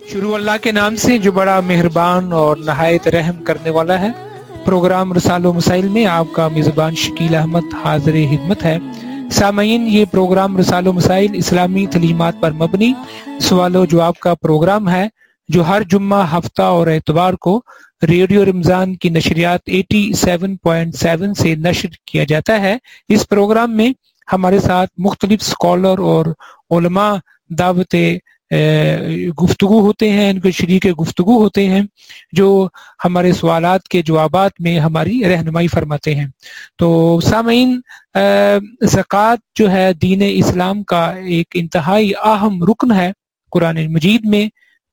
شروع اللہ کے نام سے جو بڑا مہربان اور نہایت رحم کرنے والا ہے۔ پروگرام رسال و مسائل میں آپ کا میزبان شکیل احمد حاضر خدمت ہے۔ سامعین، یہ پروگرام رسال و مسائل اسلامی تعلیمات پر مبنی سوال و جواب کا پروگرام ہے، جو ہر جمعہ ہفتہ اور اعتبار کو ریڈیو رمضان کی نشریات 87.7 سے نشر کیا جاتا ہے۔ اس پروگرام میں ہمارے ساتھ مختلف سکولر اور علماء دعوت گفتگو ہوتے ہیں، ان کے شریک گفتگو ہوتے ہیں، جو ہمارے سوالات کے جوابات میں ہماری رہنمائی فرماتے ہیں۔ تو سامعین زکوٰۃ جو ہے دین اسلام کا ایک انتہائی اہم رکن ہے۔ قرآن مجید میں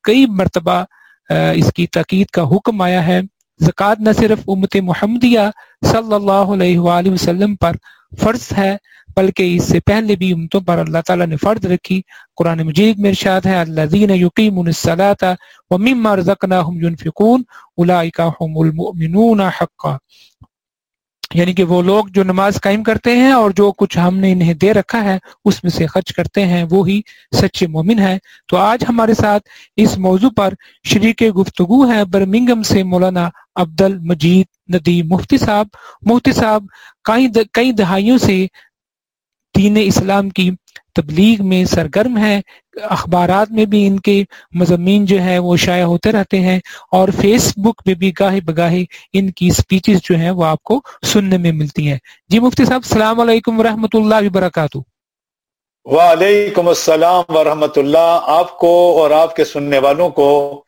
کئی مرتبہ اس کی تاکید کا حکم آیا ہے۔ زکوٰۃ نہ صرف امت محمدیہ صلی اللہ علیہ وآلہ وسلم پر فرض ہے بلکہ اس سے پہلے بھی امتوں پر اللہ تعالیٰ نے فرض رکھی، قرآن مجید میں ارشاد ہے، الذین یقیمون الصلاۃ ومما رزقناهم ينفقون اولئک هم المؤمنون حقا۔ یعنی کہ وہ لوگ جو نماز قائم کرتے ہیں اور جو کچھ ہم نے انہیں دے رکھا ہے، اس میں سے خرچ کرتے ہیں، وہی سچے مومن ہے تو آج ہمارے ساتھ اس موضوع پر شریک گفتگو ہے۔ برمنگم سے مولانا عبد المجید ندی مفتی صاحب۔ مفتی صاحب کئی دہائیوں سے دین اسلام کی تبلیغ میں سرگرم ہے، اخبارات میں بھی ان کے مضامین جو ہے وہ شائع ہوتے رہتے ہیں اور فیس بک پہ بھی گاہے بگاہے ان کی سپیچز جو ہیں وہ آپ کو سننے میں ملتی ہیں۔ جی مفتی صاحب، السلام علیکم ورحمۃ اللہ وبرکاتہ۔ وعلیکم السلام ورحمۃ اللہ۔ آپ کو اور آپ کے سننے والوں کو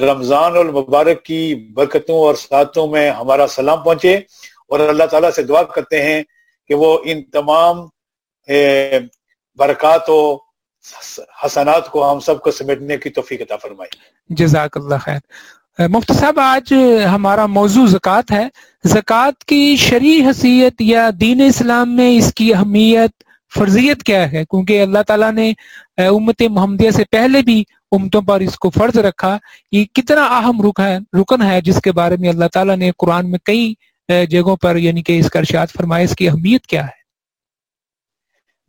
رمضان المبارک کی برکتوں اور ساتوں میں ہمارا سلام پہنچے اور اللہ تعالیٰ سے دعا کرتے ہیں کہ وہ ان تمام برکات و حسنات کو ہم سب کو سمیٹنے کی توفیق عطا فرمائی جزاک اللہ خیر۔ مفتی صاحب، آج ہمارا موضوع زکوٰۃ ہے۔ زکوٰۃ کی شرعی حیثیت یا دین اسلام میں اس کی اہمیت، فرضیت کیا ہے؟ کیونکہ اللہ تعالیٰ نے امت محمدیہ سے پہلے بھی امتوں پر اس کو فرض رکھا۔ یہ کتنا اہم رکن ہے جس کے بارے میں اللہ تعالیٰ نے قرآن میں کئی جگہوں پر یعنی کہ اس کا ارشاد فرمایا، اس کی اہمیت کیا ہے؟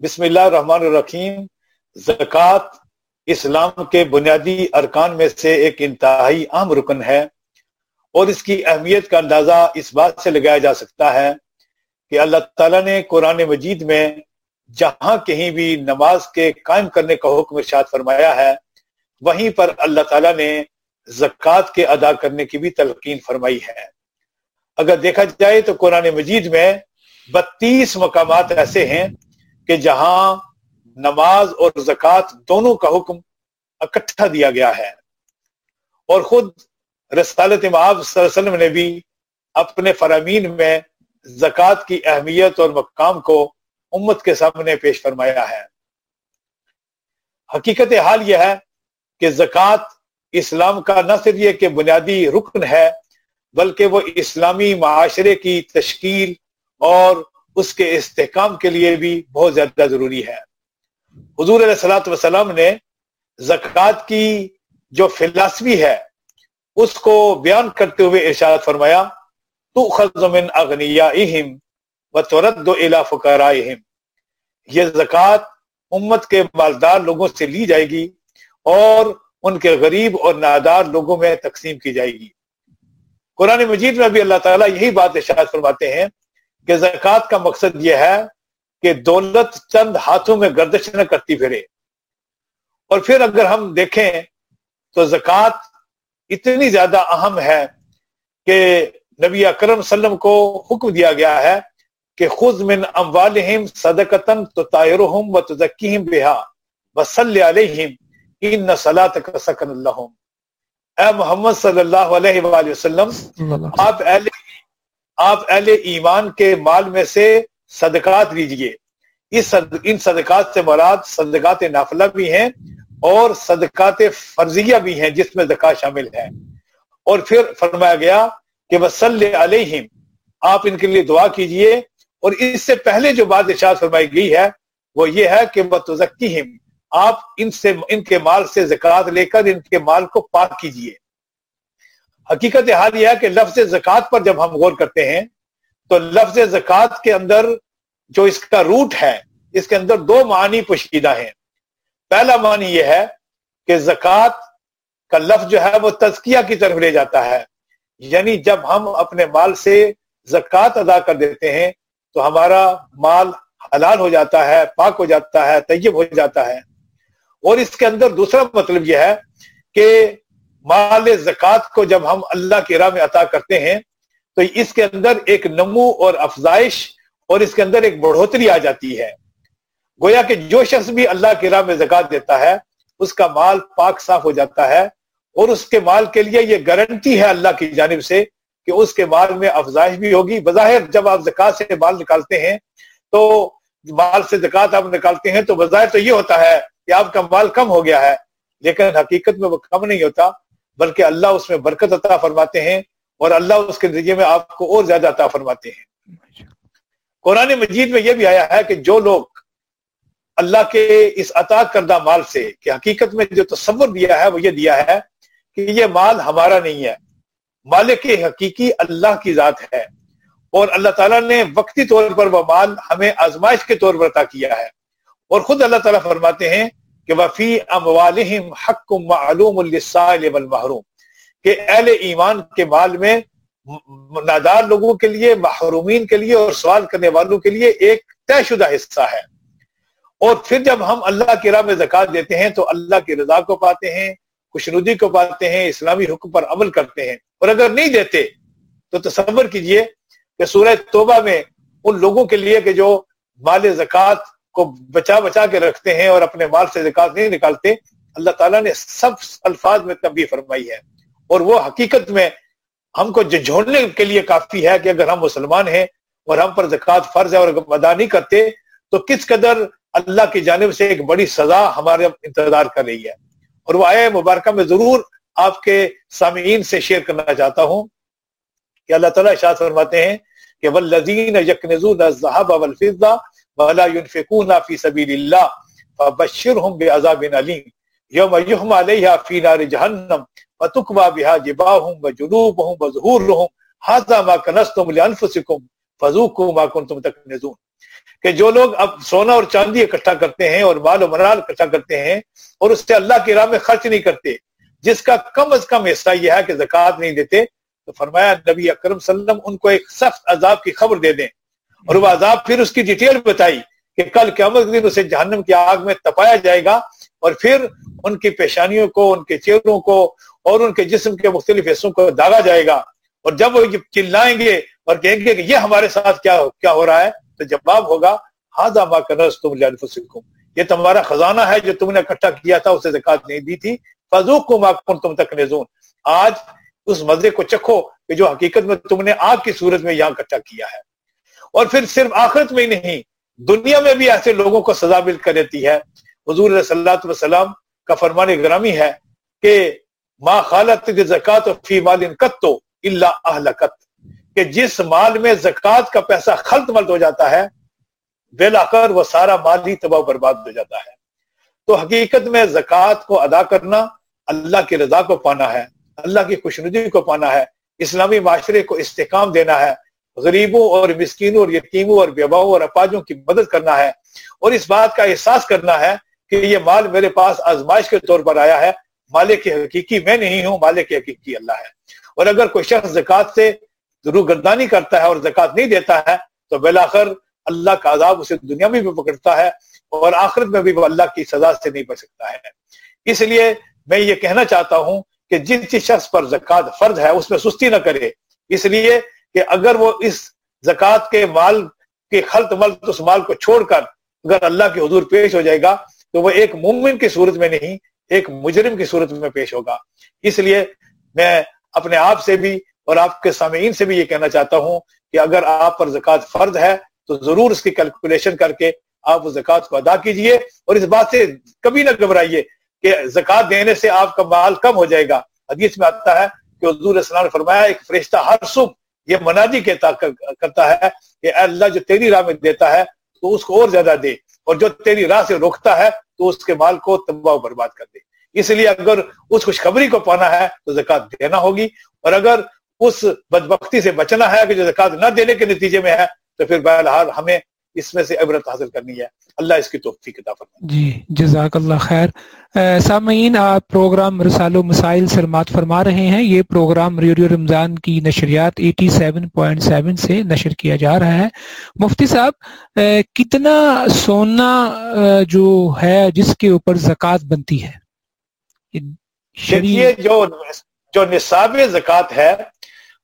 بسم اللہ الرحمن الرحیم۔ زکوٰۃ اسلام کے بنیادی ارکان میں سے ایک انتہائی اہم رکن ہے اور اس کی اہمیت کا اندازہ اس بات سے لگایا جا سکتا ہے کہ اللہ تعالیٰ نے قرآن مجید میں جہاں کہیں بھی نماز کے قائم کرنے کا حکم ارشاد فرمایا ہے، وہیں پر اللہ تعالیٰ نے زکوٰۃ کے ادا کرنے کی بھی تلقین فرمائی ہے۔ اگر دیکھا جائے تو قرآن مجید میں بتیس مقامات ایسے ہیں کہ جہاں نماز اور زکوٰۃ دونوں کا حکم اکٹھا دیا گیا ہے۔ اور خود رسالت معاذ صلی اللہ علیہ وسلم نے بھی اپنے فرامین میں زکوٰۃ کی اہمیت اور مقام کو امت کے سامنے پیش فرمایا ہے۔ حقیقت حال یہ ہے کہ زکوٰۃ اسلام کا نہ صرف یہ کہ بنیادی رکن ہے بلکہ وہ اسلامی معاشرے کی تشکیل اور اس کے استحکام کے لیے بھی بہت زیادہ ضروری ہے۔ حضور علیہ السلاۃ وسلم نے زکوٰۃ کی جو فلاسفی ہے، اس کو بیان کرتے ہوئے ارشاد فرمایا تو خزمن اغنیا و تورت دو الا یہ زکوٰۃ امت کے مالدار لوگوں سے لی جائے گی اور ان کے غریب اور نادار لوگوں میں تقسیم کی جائے گی۔ قرآن مجید میں بھی اللہ تعالیٰ یہی بات ارشاد فرماتے ہیں کہ زکوٰۃ کا مقصد یہ ہے کہ دولت چند ہاتھوں میں گردش نہ کرتی پھرے۔ اور پھر اگر ہم دیکھیں تو زکوٰۃ اتنی زیادہ اہم ہے کہ نبی اکرم وسلم کو حکم دیا گیا ہے کہ خود من اموالہم صدقتن تو تائرہم و تزکیہم بہا وصلی علیہم ان صلاتک سکن اللہم اے محمد صلی اللہ علیہ وآلہ وسلم۔ آپ اہل آپ اہل ایمان کے مال میں سے صدقات لیجیے۔ اس ان صدقات سے مراد صدقات نافلہ بھی ہیں اور صدقات فرضیہ بھی ہیں جس میں زکوٰۃ شامل ہے اور پھر فرمایا گیا کہ وسل علیہم آپ ان کے لیے دعا کیجیے۔ اور اس سے پہلے جو بات ارشاد فرمائی گئی ہے، وہ یہ ہے کہ بتزکیم آپ ان سے، ان کے مال سے زکوٰۃ لے کر ان کے مال کو پاک کیجیے۔ حقیقت حال یہ ہے کہ لفظ زکوٰۃ پر جب ہم غور کرتے ہیں، تو لفظ زکوٰۃ کے اندر جو اس کا روٹ ہے، اس کے اندر دو معنی پوشیدہ ہیں۔ پہلا معنی یہ ہے کہ زکوٰۃ کا لفظ جو ہے، وہ تزکیہ کی طرف لے جاتا ہے۔ یعنی جب ہم اپنے مال سے زکوٰۃ ادا کر دیتے ہیں، تو ہمارا مال حلال ہو جاتا ہے، پاک ہو جاتا ہے، طیب ہو جاتا ہے۔ اور اس کے اندر دوسرا مطلب یہ ہے کہ مال زکوٰۃ کو جب ہم اللہ کی راہ میں عطا کرتے ہیں، تو اس کے اندر ایک نمو اور افزائش اور اس کے اندر ایک بڑھوتری آ جاتی ہے۔ گویا کہ جو شخص بھی اللہ کی راہ میں زکات دیتا ہے، اس کا مال پاک صاف ہو جاتا ہے اور اس کے مال کے لیے یہ گارنٹی ہے اللہ کی جانب سے کہ اس کے مال میں افزائش بھی ہوگی۔ بظاہر جب آپ زکات سے مال نکالتے ہیں، تو مال سے زکات آپ نکالتے ہیں، تو بظاہر تو یہ ہوتا ہے کہ آپ کا مال کم ہو گیا ہے، لیکن حقیقت میں وہ کم نہیں ہوتا۔ بلکہ اللہ اس میں برکت عطا فرماتے ہیں اور اللہ اس کے نتیجے میں آپ کو اور زیادہ عطا فرماتے ہیں۔ قرآن مجید میں یہ بھی آیا ہے کہ جو لوگ اللہ کے اس عطا کردہ مال سے، کہ حقیقت میں جو تصور دیا ہے وہ یہ دیا ہے کہ یہ مال ہمارا نہیں ہے۔ مالک حقیقی اللہ کی ذات ہے اور اللہ تعالیٰ نے وقتی طور پر وہ مال ہمیں آزمائش کے طور پر عطا کیا ہے۔ اور خود اللہ تعالیٰ فرماتے ہیں کہ وفی اموالہم حق معلوم والمحروم، کہ اہل ایمان کے مال میں نادار لوگوں کے لیے، محرومین کے لیے اور سوال کرنے والوں کے لیے ایک طے شدہ حصہ ہے۔ اور پھر جب ہم اللہ کی راہ میں زکات دیتے ہیں تو اللہ کی رضا کو پاتے ہیں، خوشنودی کو پاتے ہیں، اسلامی حکم پر عمل کرتے ہیں۔ اور اگر نہیں دیتے تو تصور کیجیے کہ سورہ توبہ میں ان لوگوں کے لیے کہ جو مال زکوٰۃ کو بچا بچا کے رکھتے ہیں اور اپنے مال سے زکات نہیں نکالتے، اللہ تعالیٰ نے سب الفاظ میں تبدیل فرمائی ہے۔ اور وہ حقیقت میں ہم کو جھوڑنے کے لیے کافی ہے کہ اگر ہم مسلمان ہیں اور ہم پر زکوٰۃ فرض ہے اور ادا نہیں کرتے، تو کس قدر اللہ کی جانب سے ایک بڑی سزا ہمارے انتظار کر رہی ہے۔ اور وہ آئے مبارکہ میں ضرور آپ کے سامعین سے شیئر کرنا چاہتا ہوں کہ اللہ تعالیٰ اشاعت فرماتے ہیں کہ والذین یکنزون الذهب والفضة ولا ينفقون في سبيل الله فبشرهم بعذاب الیم یوم یحمى عليها في نار جهنم وتكوى بها جباههم وجنوبهم وظهورهم هذا ما كنزتم لانفسكم فذوقوا ما كنتم تكنزون کہ جو لوگ اب سونا اور چاندی اکٹھا کرتے ہیں اور مال و منال اکٹھا کرتے ہیں اور اس سے اللہ کی راہ میں خرچ نہیں کرتے، جس کا کم از کم حصہ یہ ہے کہ زکوٰۃ نہیں دیتے، تو فرمایا نبی اکرم صلی اللہ علیہ وسلم ان کو ایک سخت عذاب کی خبر دے دیں۔ اور وہ عذاب پھر اس کی ڈیٹیل بتائی کہ کل قیامت دن اسے جہنم کی آگ میں تپایا جائے گا اور پھر ان کی پیشانیوں کو، ان کے چہروں کو اور ان کے جسم کے مختلف حصوں کو داغا جائے گا۔ اور جب وہ چلائیں گے اور کہیں گے کہ یہ ہمارے ساتھ کیا کیا ہو رہا ہے، تو جواب ہوگا ہاضا ما کنز تم لانفسکم یہ تمہارا خزانہ ہے جو تم نے اکٹھا کیا تھا، اسے زکات نہیں دی تھی۔ فذوقوا ما کنتم تکنزون۔ آج اس مزے کو چکھو کہ جو حقیقت میں تم نے آگ کی صورت میں یہاں اکٹھا کیا ہے۔ اور پھر صرف آخرت میں ہی نہیں، دنیا میں بھی ایسے لوگوں کو سزا مل کر دیتی ہے۔ حضور صلی اللہ وسلم کا فرمان گرامی ہے کہ ما خالت زکات فی مال قطو الا اہلکت، کہ جس مال میں زکوٰۃ کا پیسہ خلط ملت ہو جاتا ہے بلا کر وہ سارا مال ہی تباہ برباد ہو جاتا ہے۔ تو حقیقت میں زکوٰۃ کو ادا کرنا اللہ کی رضا کو پانا ہے، اللہ کی خوشنودی کو پانا ہے، اسلامی معاشرے کو استحکام دینا ہے۔ غریبوں اور مسکینوں اور یتیموں اور بیواؤں اور اپاجوں کی مدد کرنا ہے اور اس بات کا احساس کرنا ہے کہ یہ مال میرے پاس آزمائش کے طور پر آیا ہے۔ مالک کی حقیقی میں نہیں ہوں، مالک کی حقیقی اللہ ہے۔ اور اگر کوئی شخص زکوٰۃ سے ضرور گردانی کرتا ہے اور زکات نہیں دیتا ہے، تو بلاخر اللہ کا عذاب اسے دنیا میں بھی پکڑتا ہے اور آخرت میں بھی وہ اللہ کی سزا سے نہیں بچ سکتا ہے۔ اس لیے میں یہ کہنا چاہتا ہوں کہ جس شخص پر زکات فرض ہے، اس میں سستی نہ کرے۔ اس لیے کہ اگر وہ اس زکات کے مال کے خلط ملت اس مال کو چھوڑ کر اگر اللہ کے حضور پیش ہو جائے گا تو وہ ایک مومن کی صورت میں نہیں، ایک مجرم کی صورت میں پیش ہوگا۔ اس لیے میں اپنے آپ سے بھی اور آپ کے سامعین سے بھی یہ کہنا چاہتا ہوں کہ اگر آپ پر زکوٰۃ فرض ہے تو ضرور اس کی کیلکولیشن کر کے آپ اس زکوٰۃ کو ادا کیجیے اور اس بات سے کبھی نہ گھبرائیے کہ زکوٰۃ دینے سے آپ کا مال کم ہو جائے گا۔ حدیث میں آتا ہے کہ حضور السلام نے فرمایا، ایک فرشتہ ہر صبح یہ منادی کہتا کرتا ہے کہ اے اللہ جو تیری راہ میں دیتا ہے، تو اس کو اور زیادہ دے۔ اور جو تیری راہ سے روکتا ہے، تو اس کے مال کو تباہ و برباد کر دے۔ اس لیے اگر اس خوشخبری کو پانا ہے، تو زکوٰۃ دینا ہوگی۔ اور اگر اس بدبختی سے بچنا ہے کہ جو زکات نہ دینے کے نتیجے میں ہے، تو پھر بہرحال ہمیں اس میں سے عبرت حاصل کرنی ہے۔ اللہ اس کی توفیق عطا فرمائے۔ جی جزاک اللہ خیر۔ سامعین آپ پروگرام رسال و مسائل سرمات فرما رہے ہیں۔ یہ پروگرام ریڈیو رمضان کی نشریات 87.7 سے نشر کیا جا رہا ہے۔ مفتی صاحب کتنا سونا جو ہے جس کے اوپر زکوٰۃ بنتی ہے؟ جو جو نصاب زکوٰۃ ہے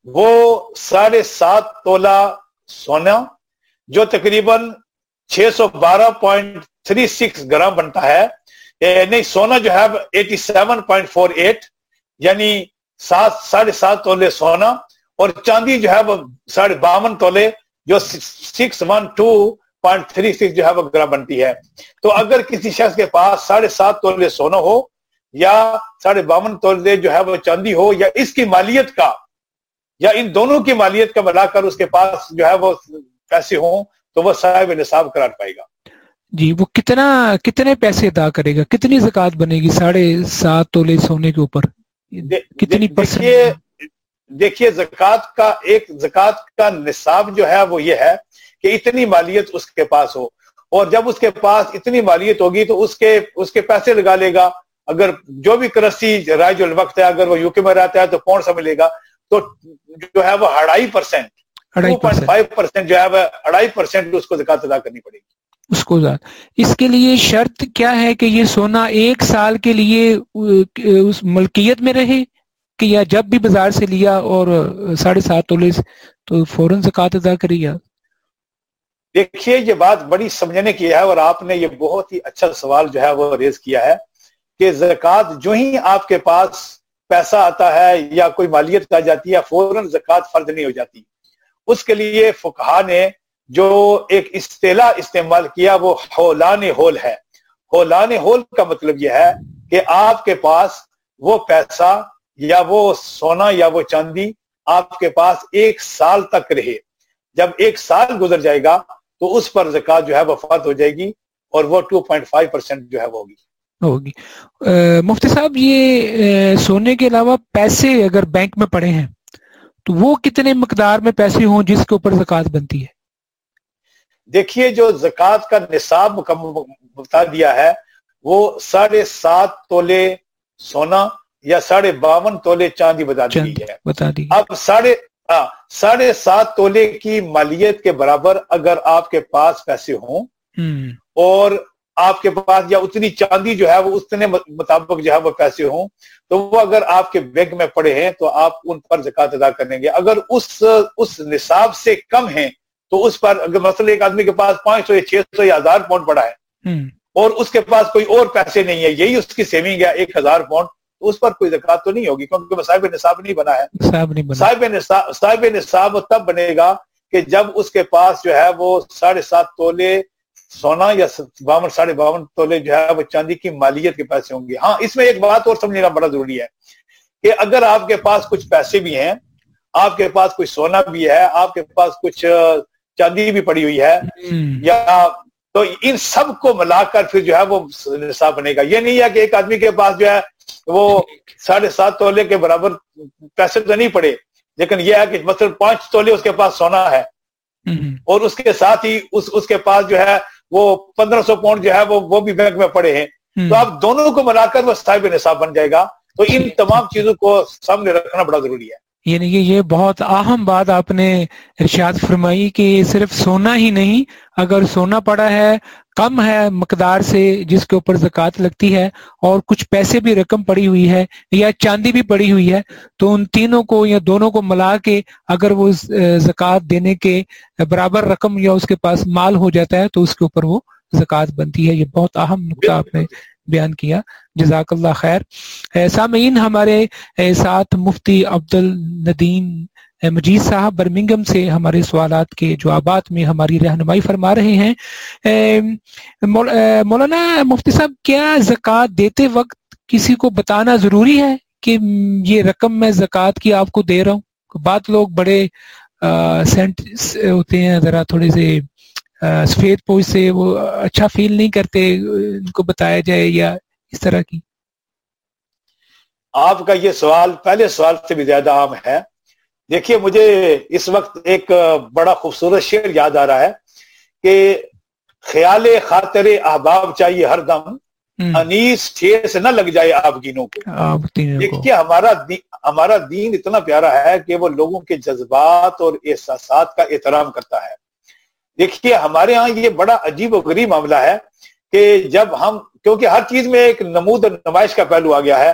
وہ ساڑھے سات تولہ سونا جو تقریباً چھ سو بارہ پوائنٹ تھری سکس گرام بنتا ہے یعنی سونا جو ہے، eighty seven point four eight یعنی سات، ساڑھے سات تولے سونا، اور چاندی جو ہے، وہ ساڑھے باون تولے، جو six one two point three six جو ہے، وہ گرام بنتی ہے۔ تو اگر کسی شخص کے پاس ساڑھے سات تولے سونا ہو، یا ساڑھے باون تولے جو ہے، وہ چاندی ہو، یا اس کی مالیت کا، یا ان دونوں کی مالیت کا ملا کر اس کے پاس جو ہے، وہ پیسے ہوں تو وہ صاحب نصاب قرار پائے گا۔ جی وہ کتنا کتنے پیسے ادا کرے گا؟ کتنی زکات بنے گی ساڑھے سات تولے سونے کے اوپر؟ کتنی دیکھیے زکات کا ایک زکات کا نصاب جو ہے وہ یہ ہے کہ اتنی مالیت اس کے پاس ہو۔ اور جب اس کے پاس اتنی مالیت ہوگی تو اس کے اس کے پیسے لگا لے گا۔ اگر جو بھی کرسی رائے الوقت ہے اگر وہ یو کے میں رہتا ہے تو کون سا ملے گا؟ تو جو ہے وہ اڑائی پرسینٹ پرسینٹ جو ہے وہ اڑائی پرسینٹ اس کو زکات ادا کرنی پڑے گی۔ اس کو اس کے لیے شرط کیا ہے کہ یہ سونا ایک سال کے لیے اس ملکیت میں رہے کہ یا جب بھی بازار سے لیا اور ساڑھے سات تولے تو فوراً زکات ادا کری یا؟ دیکھیے یہ بات بڑی سمجھنے کی ہے اور آپ نے یہ بہت ہی اچھا سوال جو ہے وہ ریز کیا ہے کہ زکات جو ہی آپ کے پاس پیسہ آتا ہے یا کوئی مالیت آ جاتی ہے فوراً زکات فرض نہیں ہو جاتی۔ اس کے لیے فکہ نے جو ایک اصطلاح استعمال کیا وہ ہولان ہول ہے۔ ہولان ہول کا مطلب یہ ہے کہ آپ کے پاس وہ پیسہ یا وہ سونا یا وہ چاندی آپ کے پاس ایک سال تک رہے۔ جب ایک سال گزر جائے گا تو اس پر زکات جو ہے وہ فرد ہو جائے گی اور وہ 2.5 پرسینٹ جو ہے وہ ہوگی۔ ہوگی۔ مفتی صاحب، یہ سونے کے علاوہ پیسے اگر بینک میں پڑے ہیں تو وہ کتنے مقدار میں پیسے ہوں جس کے اوپر زکات بنتی ہے؟ دیکھیے جو زکات کا نصاب بتا دیا ہے وہ ساڑھے سات تولے سونا یا ساڑھے باون تولے چاندی بتا دی ہے۔ بتا دی اب ساڑھے ہاں ساڑھے سات تولے کی مالیت کے برابر اگر آپ کے پاس پیسے ہوں۔ اور آپ کے پاس یا اتنی چاندی جو ہے وہ اتنے مطابق جو ہے وہ پیسے ہوں تو وہ اگر آپ کے بینک میں پڑے ہیں تو آپ ان پر زکات ادا کریں گے۔ اگر اس اس نصاب سے کم ہیں تو اس پر اگر مثلا ایک آدمی کے پاس پانچ سو یا چھ سو یا ہزار پاؤنڈ پڑا ہے اور اس کے پاس کوئی اور پیسے نہیں ہے یہی اس کی سیونگ ہے ایک ہزار پاؤنڈ تو اس پر کوئی زکات تو نہیں ہوگی کیونکہ صاحب نصاب نہیں بنا ہے۔ صاحب نصاب تب بنے گا کہ جب اس کے پاس جو ہے وہ ساڑھے سات تولے سونا یا باون ساڑھے باون تولے جو ہے وہ چاندی کی مالیت کے پیسے ہوں گے۔ ہاں اس میں ایک بات اور سمجھنا بڑا ضروری ہے کہ اگر آپ کے پاس کچھ پیسے بھی ہیں آپ کے پاس کچھ سونا بھی ہے آپ کے پاس کچھ چاندی بھی پڑی ہوئی ہے یا تو ان سب کو ملا کر پھر جو ہے وہ نصاب بنے گا۔ یہ نہیں ہے کہ ایک آدمی کے پاس جو ہے وہ ساڑھے سات تولے کے برابر پیسے تو نہیں پڑے لیکن یہ ہے کہ مثلا پانچ تولے اس کے پاس سونا ہے۔ اور اس کے ساتھ ہی اس اس کے پاس جو ہے وہ پندرہ سو پاؤنڈ جو ہے وہ وہ بھی بینک میں پڑے ہیں۔ تو آپ دونوں کو ملا کر وہ صاحب نصاب بن جائے گا۔ تو ان تمام چیزوں کو سامنے رکھنا بڑا ضروری ہے۔ یعنی کہ یہ بہت اہم بات آپ نے ارشاد فرمائی کہ صرف سونا ہی نہیں، اگر سونا پڑا ہے، کم ہے مقدار سے جس کے اوپر زکوٰۃ لگتی ہے اور کچھ پیسے بھی رقم پڑی ہوئی ہے یا چاندی بھی پڑی ہوئی ہے، تو ان تینوں کو یا دونوں کو ملا کے اگر وہ زکوٰۃ دینے کے برابر رقم یا اس کے پاس مال ہو جاتا ہے تو اس کے اوپر وہ زکوٰۃ بنتی ہے۔ یہ بہت اہم نقطہ آپ نے بیان کیا۔ جزاک اللہ خیر۔ سامعین، ہمارے ساتھ مفتی عبد الندین مجید صاحب برمنگم سے ہمارے سوالات کے جوابات میں ہماری رہنمائی فرما رہے ہیں۔ مولانا مفتی صاحب، کیا زکوٰۃ دیتے وقت کسی کو بتانا ضروری ہے کہ یہ رقم میں زکوٰۃ کی آپ کو دے رہا ہوں؟ بات لوگ بڑے سینٹ ہوتے ہیں، ذرا تھوڑے سے سفید پوش سے وہ اچھا فیل نہیں کرتے ان کو بتایا جائے یا اس طرح کی؟ آپ کا یہ سوال پہلے سوال سے بھی زیادہ عام ہے۔ دیکھیے مجھے اس وقت ایک بڑا خوبصورت شعر یاد آ رہا ہے کہ خیال خاطر احباب چاہیے ہر دم انیس ٹھیس نہ لگ جائے آپ گینوں کو۔ دیکھیے ہمارا ہمارا دین اتنا پیارا ہے کہ وہ لوگوں کے جذبات اور احساسات کا احترام کرتا ہے۔ دیکھیے ہمارے ہاں یہ بڑا عجیب و غریب معاملہ ہے کہ جب ہم کیونکہ ہر چیز میں ایک نمود اور نمائش کا پہلو آ گیا ہے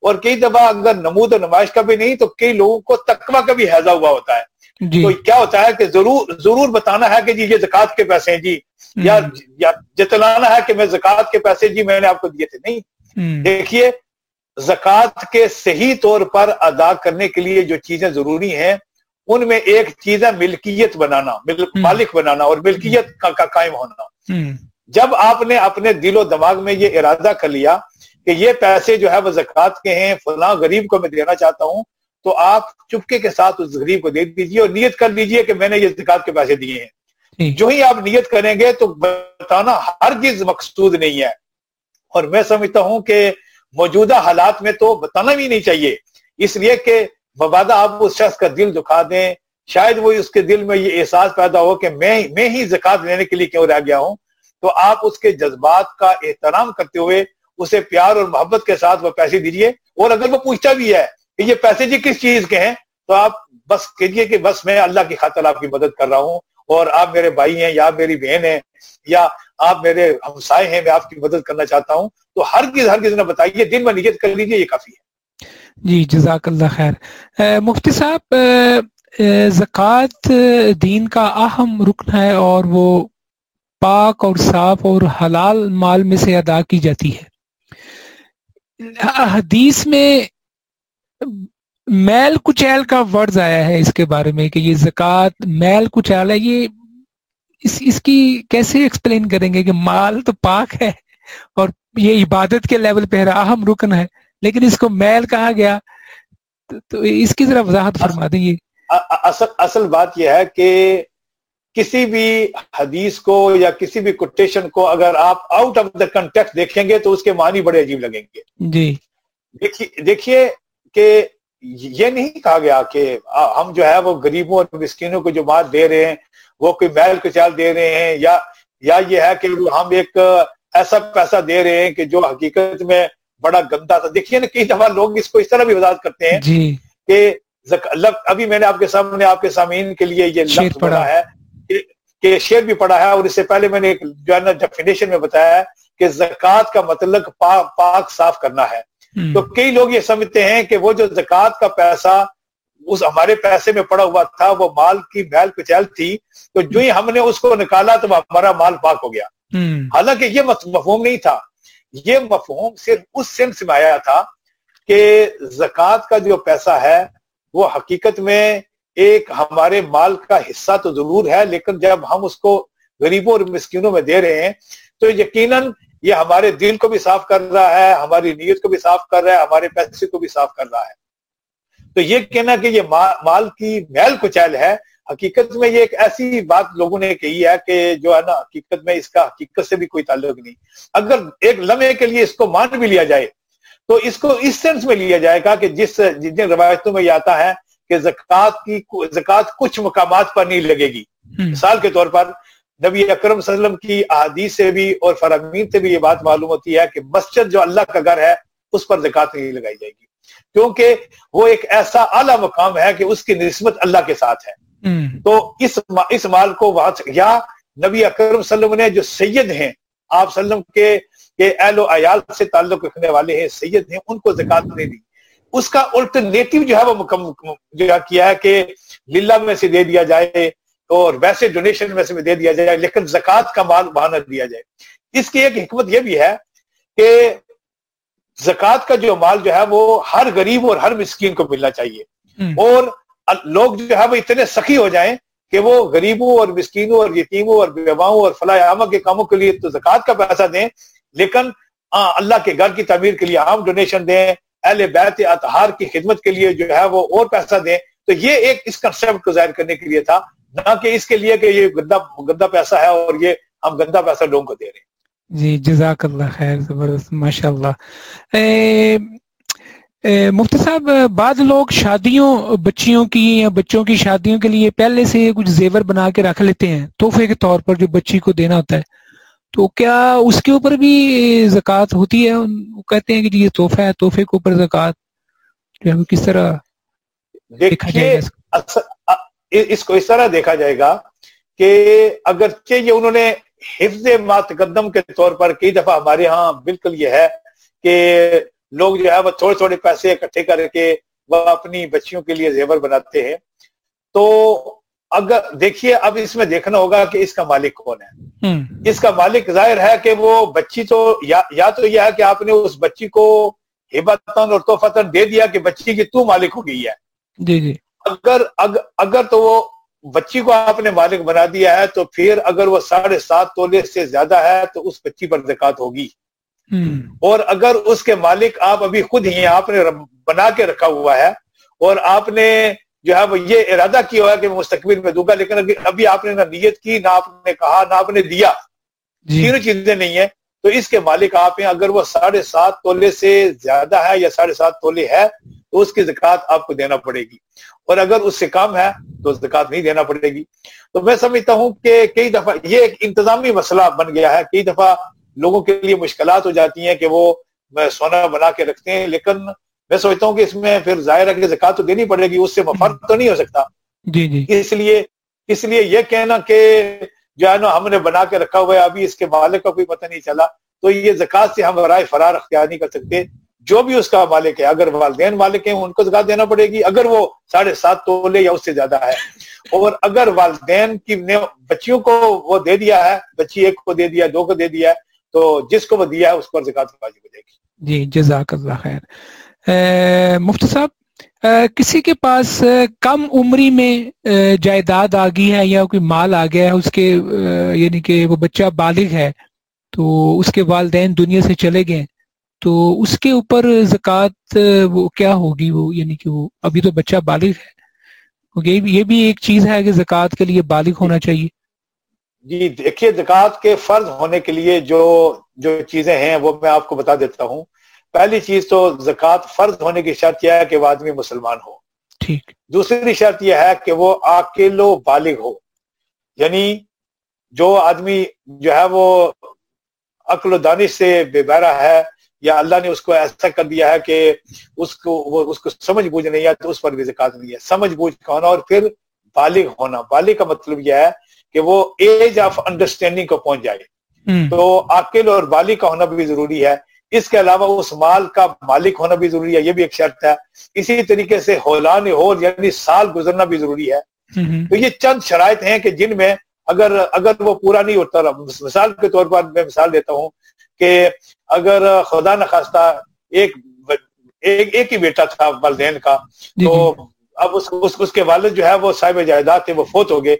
اور کئی دفعہ اگر نمود اور نمائش کا بھی نہیں تو کئی لوگوں کو تقوی کا بھی حیضہ ہوا ہوتا ہے۔ جی. تو کیا ہوتا ہے کہ ضرور ضرور بتانا ہے کہ جی یہ زکوٰۃ کے پیسے ہیں جی یا جتلانا ہے کہ میں زکوٰۃ کے پیسے جی میں نے آپ کو دیے تھے۔ نہیں۔ دیکھیے زکوٰۃ کے صحیح طور پر ادا کرنے کے لیے جو چیزیں ضروری ہیں ان میں ایک چیز ہے ملکیت بنانا مالک بنانا اور ملکیت کا قائم ہونا۔ جب آپ نے اپنے دل و دماغ میں یہ ارادہ کر لیا کہ یہ پیسے جو ہے وہ زکوٰۃ کے ہیں فلاں غریب کو میں دینا چاہتا ہوں تو آپ چپکے کے ساتھ اس غریب کو دے دیجیے اور نیت کر لیجیے کہ میں نے یہ زکوٰۃ کے پیسے دیے ہیں۔ جو ہی آپ نیت کریں گے تو بتانا ہر چیز مقصود نہیں ہے۔ اور میں سمجھتا ہوں کہ موجودہ حالات میں تو بتانا بھی نہیں چاہیے۔ اس لیے کہ مبادہ آپ اس شخص کا دل دکھا دیں، شاید وہ اس کے دل میں یہ احساس پیدا ہو کہ میں میں ہی زکوٰۃ لینے کے لیے کیوں رہ گیا ہوں؟ تو آپ اس کے جذبات کا احترام کرتے ہوئے اسے پیار اور محبت کے ساتھ وہ پیسے دیجیے اور اگر وہ پوچھتا بھی ہے کہ یہ پیسے جی کس چیز کے ہیں، تو آپ بس کہیے کہ بس میں اللہ کی خاطر آپ کی مدد کر رہا ہوں۔ اور آپ میرے بھائی ہیں یا میری بہن ہیں یا آپ میرے ہمسائے ہیں، میں آپ کی مدد کرنا چاہتا ہوں۔ تو ہر چیز ہر کسی نے بتائیے، دن میں نیت کر لیجیے یہ کافی ہے۔ جی جزاک اللہ خیر۔ مفتی صاحب زکوٰۃ دین کا اہم رکن ہے اور وہ پاک اور صاف اور حلال مال میں سے ادا کی جاتی ہے۔ حدیث میں میل کچیل کا ورڈز آیا ہے اس کے بارے میں کہ یہ زکوٰۃ، میل کچیل ہے، یہ اس اس کی کیسے ایکسپلین کریں گے کہ مال تو پاک ہے اور یہ عبادت کے لیول پہ اہم رکن ہے۔ لیکن اس کو میل کہا گیا تو اس کی ذرا وضاحت فرما دیں یہ اصل اصل بات یہ ہے کہ کسی بھی حدیث کو یا کسی بھی کوٹیشن کو اگر آپ آؤٹ آف دا کنٹیکٹ دیکھیں گے تو اس کے معنی بڑے عجیب لگیں گے۔ جی۔ دیکھیے کہ یہ نہیں کہا گیا کہ ہم جو ہے وہ غریبوں اور مسکینوں کو جو بات دے رہے ہیں وہ کوئی محل کچال دے رہے ہیں یا یا یہ ہے کہ ہم ایک ایسا پیسہ دے رہے ہیں کہ جو حقیقت میں بڑا گندا تھا۔ دیکھیے نا کئی دفعہ لوگ اس کو اس طرح بھی وضاحت کرتے ہیں جی۔ کہ ابھی میں نے آپ کے سامنے آپ کے سامعین کے لیے یہ لفظ پڑھا۔ ہے کہ شعر بھی پڑھا ہے اور اس سے پہلے میں نے جو ہے نا ڈیفینیشن میں بتایا ہے کہ زکوٰۃ کا مطلب پاک پاک صاف کرنا ہے۔ تو کئی لوگ یہ سمجھتے ہیں کہ وہ جو زکوٰۃ کا پیسہ اس ہمارے پیسے میں پڑا ہوا تھا وہ مال کی محل کچیل تھی تو جو ہی ہم نے اس کو نکالا تو ہمارا مال پاک ہو گیا۔ حالانکہ یہ مفہوم نہیں تھا۔ یہ مفہوم صرف اس سینس میں آیا تھا کہ زکوٰۃ کا جو پیسہ ہے، وہ حقیقت میں ایک ہمارے مال کا حصہ تو ضرور ہے، لیکن جب ہم اس کو غریبوں اور مسکینوں میں دے رہے ہیں، تو یقیناً یہ ہمارے دل کو بھی صاف کر رہا ہے، ہماری نیت کو بھی صاف کر رہا ہے، ہمارے پیسے کو بھی صاف کر رہا ہے۔ تو یہ کہنا کہ یہ مال کی میل کچیل ہے حقیقت میں یہ ایک ایسی بات لوگوں نے کہی ہے کہ جو ہے نا حقیقت میں اس کا حقیقت سے بھی کوئی تعلق نہیں۔ اگر ایک لمحے کے لیے اس کو مان بھی لیا جائے تو اس کو اس سینس میں لیا جائے گا کہ جس جن روایتوں میں یہ آتا ہے کہ زکوٰۃ کی زکوٰۃ کچھ مقامات پر نہیں لگے گی۔ مثال کے طور پر نبی اکرم صلی اللہ علیہ وسلم کی احادیث سے بھی اور فرامین سے بھی یہ بات معلوم ہوتی ہے کہ مسجد جو اللہ کا گھر ہے اس پر زکوٰۃ نہیں لگائی جائے گی۔ کیونکہ وہ ایک ایسا اعلیٰ مقام ہے کہ اس کی نسبت اللہ کے ساتھ ہے۔ تو اس اس مال کو وہاں یا نبی اکرم صلی اللہ علیہ وسلم نے جو سید ہیں آپ صلی اللہ علیہ وسلم کے اہل و عیال سے تعلق رکھنے والے ہیں سید ہیں ان کو زکوٰۃ نہیں دی۔ اس کا الٹرنیٹو جو ہے وہ جو کیا ہے کہ للہ میں سے دے دیا جائے اور ویسے ڈونیشن میں سے دے دیا جائے لیکن زکوٰۃ کا مال وہاں نہ دیا جائے۔ اس کی ایک حکمت یہ بھی ہے کہ زکوٰۃ کا جو مال جو ہے وہ ہر غریب اور ہر مسکین کو ملنا چاہیے۔ اور لوگ جو ہے وہ اتنے سخی ہو جائیں کہ وہ غریبوں اور مسکینوں اور یتیموں اور بیواؤں اور فلاح عامہ کے کاموں کے لیے تو زکوٰۃ کا پیسہ دیں، لیکن ہاں، اللہ کے گھر کی تعمیر کے لیے عام ڈونیشن دیں، اہل بیت اطہار کی خدمت کے لیے جو ہے وہ اور پیسہ دیں۔ تو یہ ایک اس کنسپٹ کو ظاہر کرنے کے لیے تھا، نہ کہ اس کے لیے کہ یہ گندا گندا پیسہ ہے اور یہ ہم گندا پیسہ لوگوں کو دے رہے ہیں۔ جی جزاک اللہ خیر، زبردست ماشاء اللہ مفتی صاحب، بعض لوگ شادیوں، بچیوں کی یا بچوں کی شادیوں کے لیے پہلے سے کچھ زیور بنا کے رکھ لیتے ہیں، تحفے کے طور پر جو بچی کو دینا ہوتا ہے۔ تو کیا اس کے اوپر بھی زکوٰۃ ہوتی ہے؟ وہ کہتے ہیں کہ جی، یہ تحفہ ہے، تحفے کے اوپر زکوٰۃ۔ کس طرح دیکھا جائے گا؟ اس کو اس طرح دیکھا جائے گا کہ اگرچہ یہ انہوں نے حفظ ماتقدم کے طور پر کئی دفعہ ہمارے ہاں بالکل یہ ہے کہ لوگ جو ہے وہ تھوڑے تھوڑے پیسے اکٹھے کر کے وہ اپنی بچیوں کے لیے زیور بناتے ہیں۔ تو اگر دیکھیے اب اس میں دیکھنا ہوگا کہ اس کا مالک کون ہے۔ اس کا مالک ظاہر ہے کہ وہ بچی تو یا تو یہ ہے کہ آپ نے اس بچی کو ہبتن اور توفتن دے دیا کہ بچی کی تو مالک ہو گئی ہے۔ جی جی۔ اگر اگر تو وہ بچی کو آپ نے مالک بنا دیا ہے تو پھر اگر وہ ساڑھے سات تولے سے زیادہ ہے تو اس بچی پر زکات ہوگی۔ اور اگر اس کے مالک آپ ابھی خود ہی آپ نے بنا کے رکھا ہوا ہے اور آپ نے جو ہے وہ یہ ارادہ کیا ہوا ہے کہ مستقبل میں دوں گا لیکن ابھی آپ نے نہ نیت کی نہ آپ نے کہا نہ آپ نے دیا۔ جی۔ تینوں چیزیں نہیں ہیں۔ تو اس کے مالک آپ ہیں۔ اگر وہ ساڑھے سات تولے سے زیادہ ہے یا ساڑھے سات تولے ہے تو اس کی زکات آپ کو دینا پڑے گی۔ اور اگر اس سے کم ہے تو زکات نہیں دینا پڑے گی۔ تو میں سمجھتا ہوں کہ کئی دفعہ یہ ایک انتظامی مسئلہ بن گیا ہے۔ کئی دفعہ لوگوں کے لیے مشکلات ہو جاتی ہیں کہ وہ سونا بنا کے رکھتے ہیں لیکن میں سوچتا ہوں کہ اس میں پھر ظاہر ہے کہ زکات تو دینی پڑے گی اس سے فرق تو نہیں ہو سکتا۔ جی جی۔ اس لیے اس لیے یہ کہنا کہ جو ہے نا ہم نے بنا کے رکھا ہوا ہے ابھی اس کے مالک کا کوئی پتہ نہیں چلا تو یہ زکات سے ہم رائے فرار اختیار نہیں کر سکتے۔ جو بھی اس کا مالک ہے اگر والدین مالک ہیں ان کو زکات دینا پڑے گی۔ اگر وہ ساڑھے سات تولے یا اس سے زیادہ ہے۔ اور اگر والدین کی بچیوں کو وہ دے دیا ہے بچی ایک کو دے دیا دو کو دے دیا ہے تو جس کو وہ دیا ہے اس پر زکات واجب ہو جائے گی۔ جی جزاک اللہ خیر۔ مفتی صاحب کسی کے پاس کم عمری میں جائیداد آ گئی ہے یا کوئی مال آ گیا ہے، اس کے یعنی کہ وہ بچہ بالغ ہے، تو اس کے والدین دنیا سے چلے گئے، تو اس کے اوپر زکوٰۃ وہ کیا ہوگی؟ وہ یعنی کہ وہ ابھی تو بچہ بالغ ہے۔ یہ بھی ایک چیز ہے کہ زکوٰۃ کے لیے بالغ ہونا چاہیے۔ جی دیکھیے زکوٰۃ کے فرض ہونے کے لیے جو جو چیزیں ہیں وہ میں آپ کو بتا دیتا ہوں۔ پہلی چیز تو زکوٰۃ فرض ہونے کی شرط یہ ہے کہ وہ آدمی مسلمان ہو۔ ٹھیک۔ دوسری شرط یہ ہے کہ وہ عقل و بالغ ہو۔ یعنی جو آدمی جو ہے وہ عقل و دانش سے بے بہرا ہے یا اللہ نے اس کو ایسا کر دیا ہے کہ اس کو وہ اس کو سمجھ بوجھ نہیں ہے تو اس پر بھی زکات نہیں ہے۔ سمجھ بوجھ کا ہونا اور پھر بالغ ہونا۔ بالغ کا مطلب یہ ہے کہ وہ ایج آف انڈرسٹینڈنگ کو پہنچ جائے۔ تو عقل اور بالغ کا ہونا بھی ضروری ہے۔ اس کے علاوہ اس مال کا مالک ہونا بھی ضروری ہے یہ بھی ایک شرط ہے۔ اسی طریقے سے ہولان ہول یعنی سال گزرنا بھی ضروری ہے۔ تو یہ چند شرائط ہیں کہ جن میں اگر اگر وہ پورا نہیں ہوتا مثال کے طور پر میں مثال دیتا ہوں کہ اگر خدا نخواستہ ایک ایک ایک ہی بیٹا تھا والدین کا جی، تو جی۔ اب اس, اس, اس کے والد جو ہے وہ صاحب جائیداد تھے وہ فوت ہو گئے۔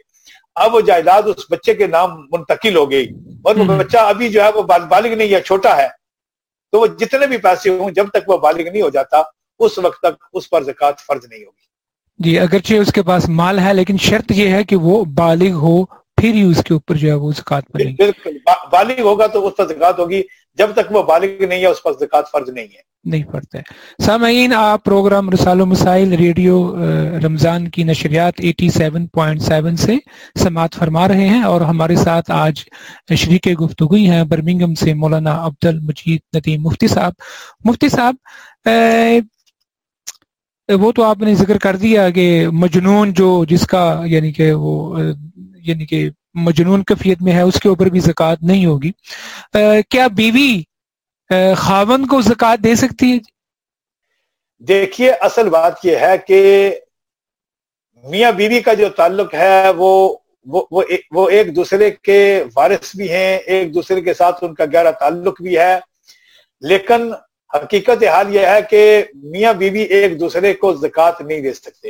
اب وہ جائیداد اس بچے کے نام منتقل ہو گئی اور وہ بچہ ابھی جو ہے وہ بالغ نہیں ہے چھوٹا ہے۔ تو وہ جتنے بھی پیسے ہوں جب تک وہ بالغ نہیں ہو جاتا اس وقت تک اس پر زکوٰۃ فرض نہیں ہوگی۔ جی اگرچہ اس کے پاس مال ہے لیکن شرط یہ ہے کہ وہ بالغ ہو پھر ہی اس کے اوپر جو ہے وہ زکات بالکل بالغ ہوگا تو اس پر زکات ہوگی۔ جب تک وہ بالغ نہیں ہے، اس پر زکات فرض نہیں ہے۔ نہیں پڑتے سامعین، آپ پروگرام رسال و مسائل ریڈیو رمضان کی نشریات 87.7 سے سماعت فرما رہے ہیں اور ہمارے ساتھ آج شریک گفتگوئی ہیں برمنگم سے مولانا عبد المجید ندیم مفتی صاحب۔ مفتی صاحب وہ تو آپ نے ذکر کر دیا کہ مجنون جو جس کا یعنی کہ وہ یعنی کہ مجنون کفیت میں ہے، اس کے اوپر بھی زکوٰۃ نہیں ہوگی۔ کیا بیوی خاون کو زکوٰۃ دے سکتی ہے؟ دیکھیے، اصل بات یہ ہے کہ میاں بیوی کا جو تعلق ہے، وہ وہ وہ ایک دوسرے کے وارث بھی ہیں، ایک دوسرے کے ساتھ ان کا گہرا تعلق بھی ہے۔ لیکن حقیقت حال یہ ہے کہ میاں بیوی ایک دوسرے کو زکوٰۃ نہیں دے سکتے۔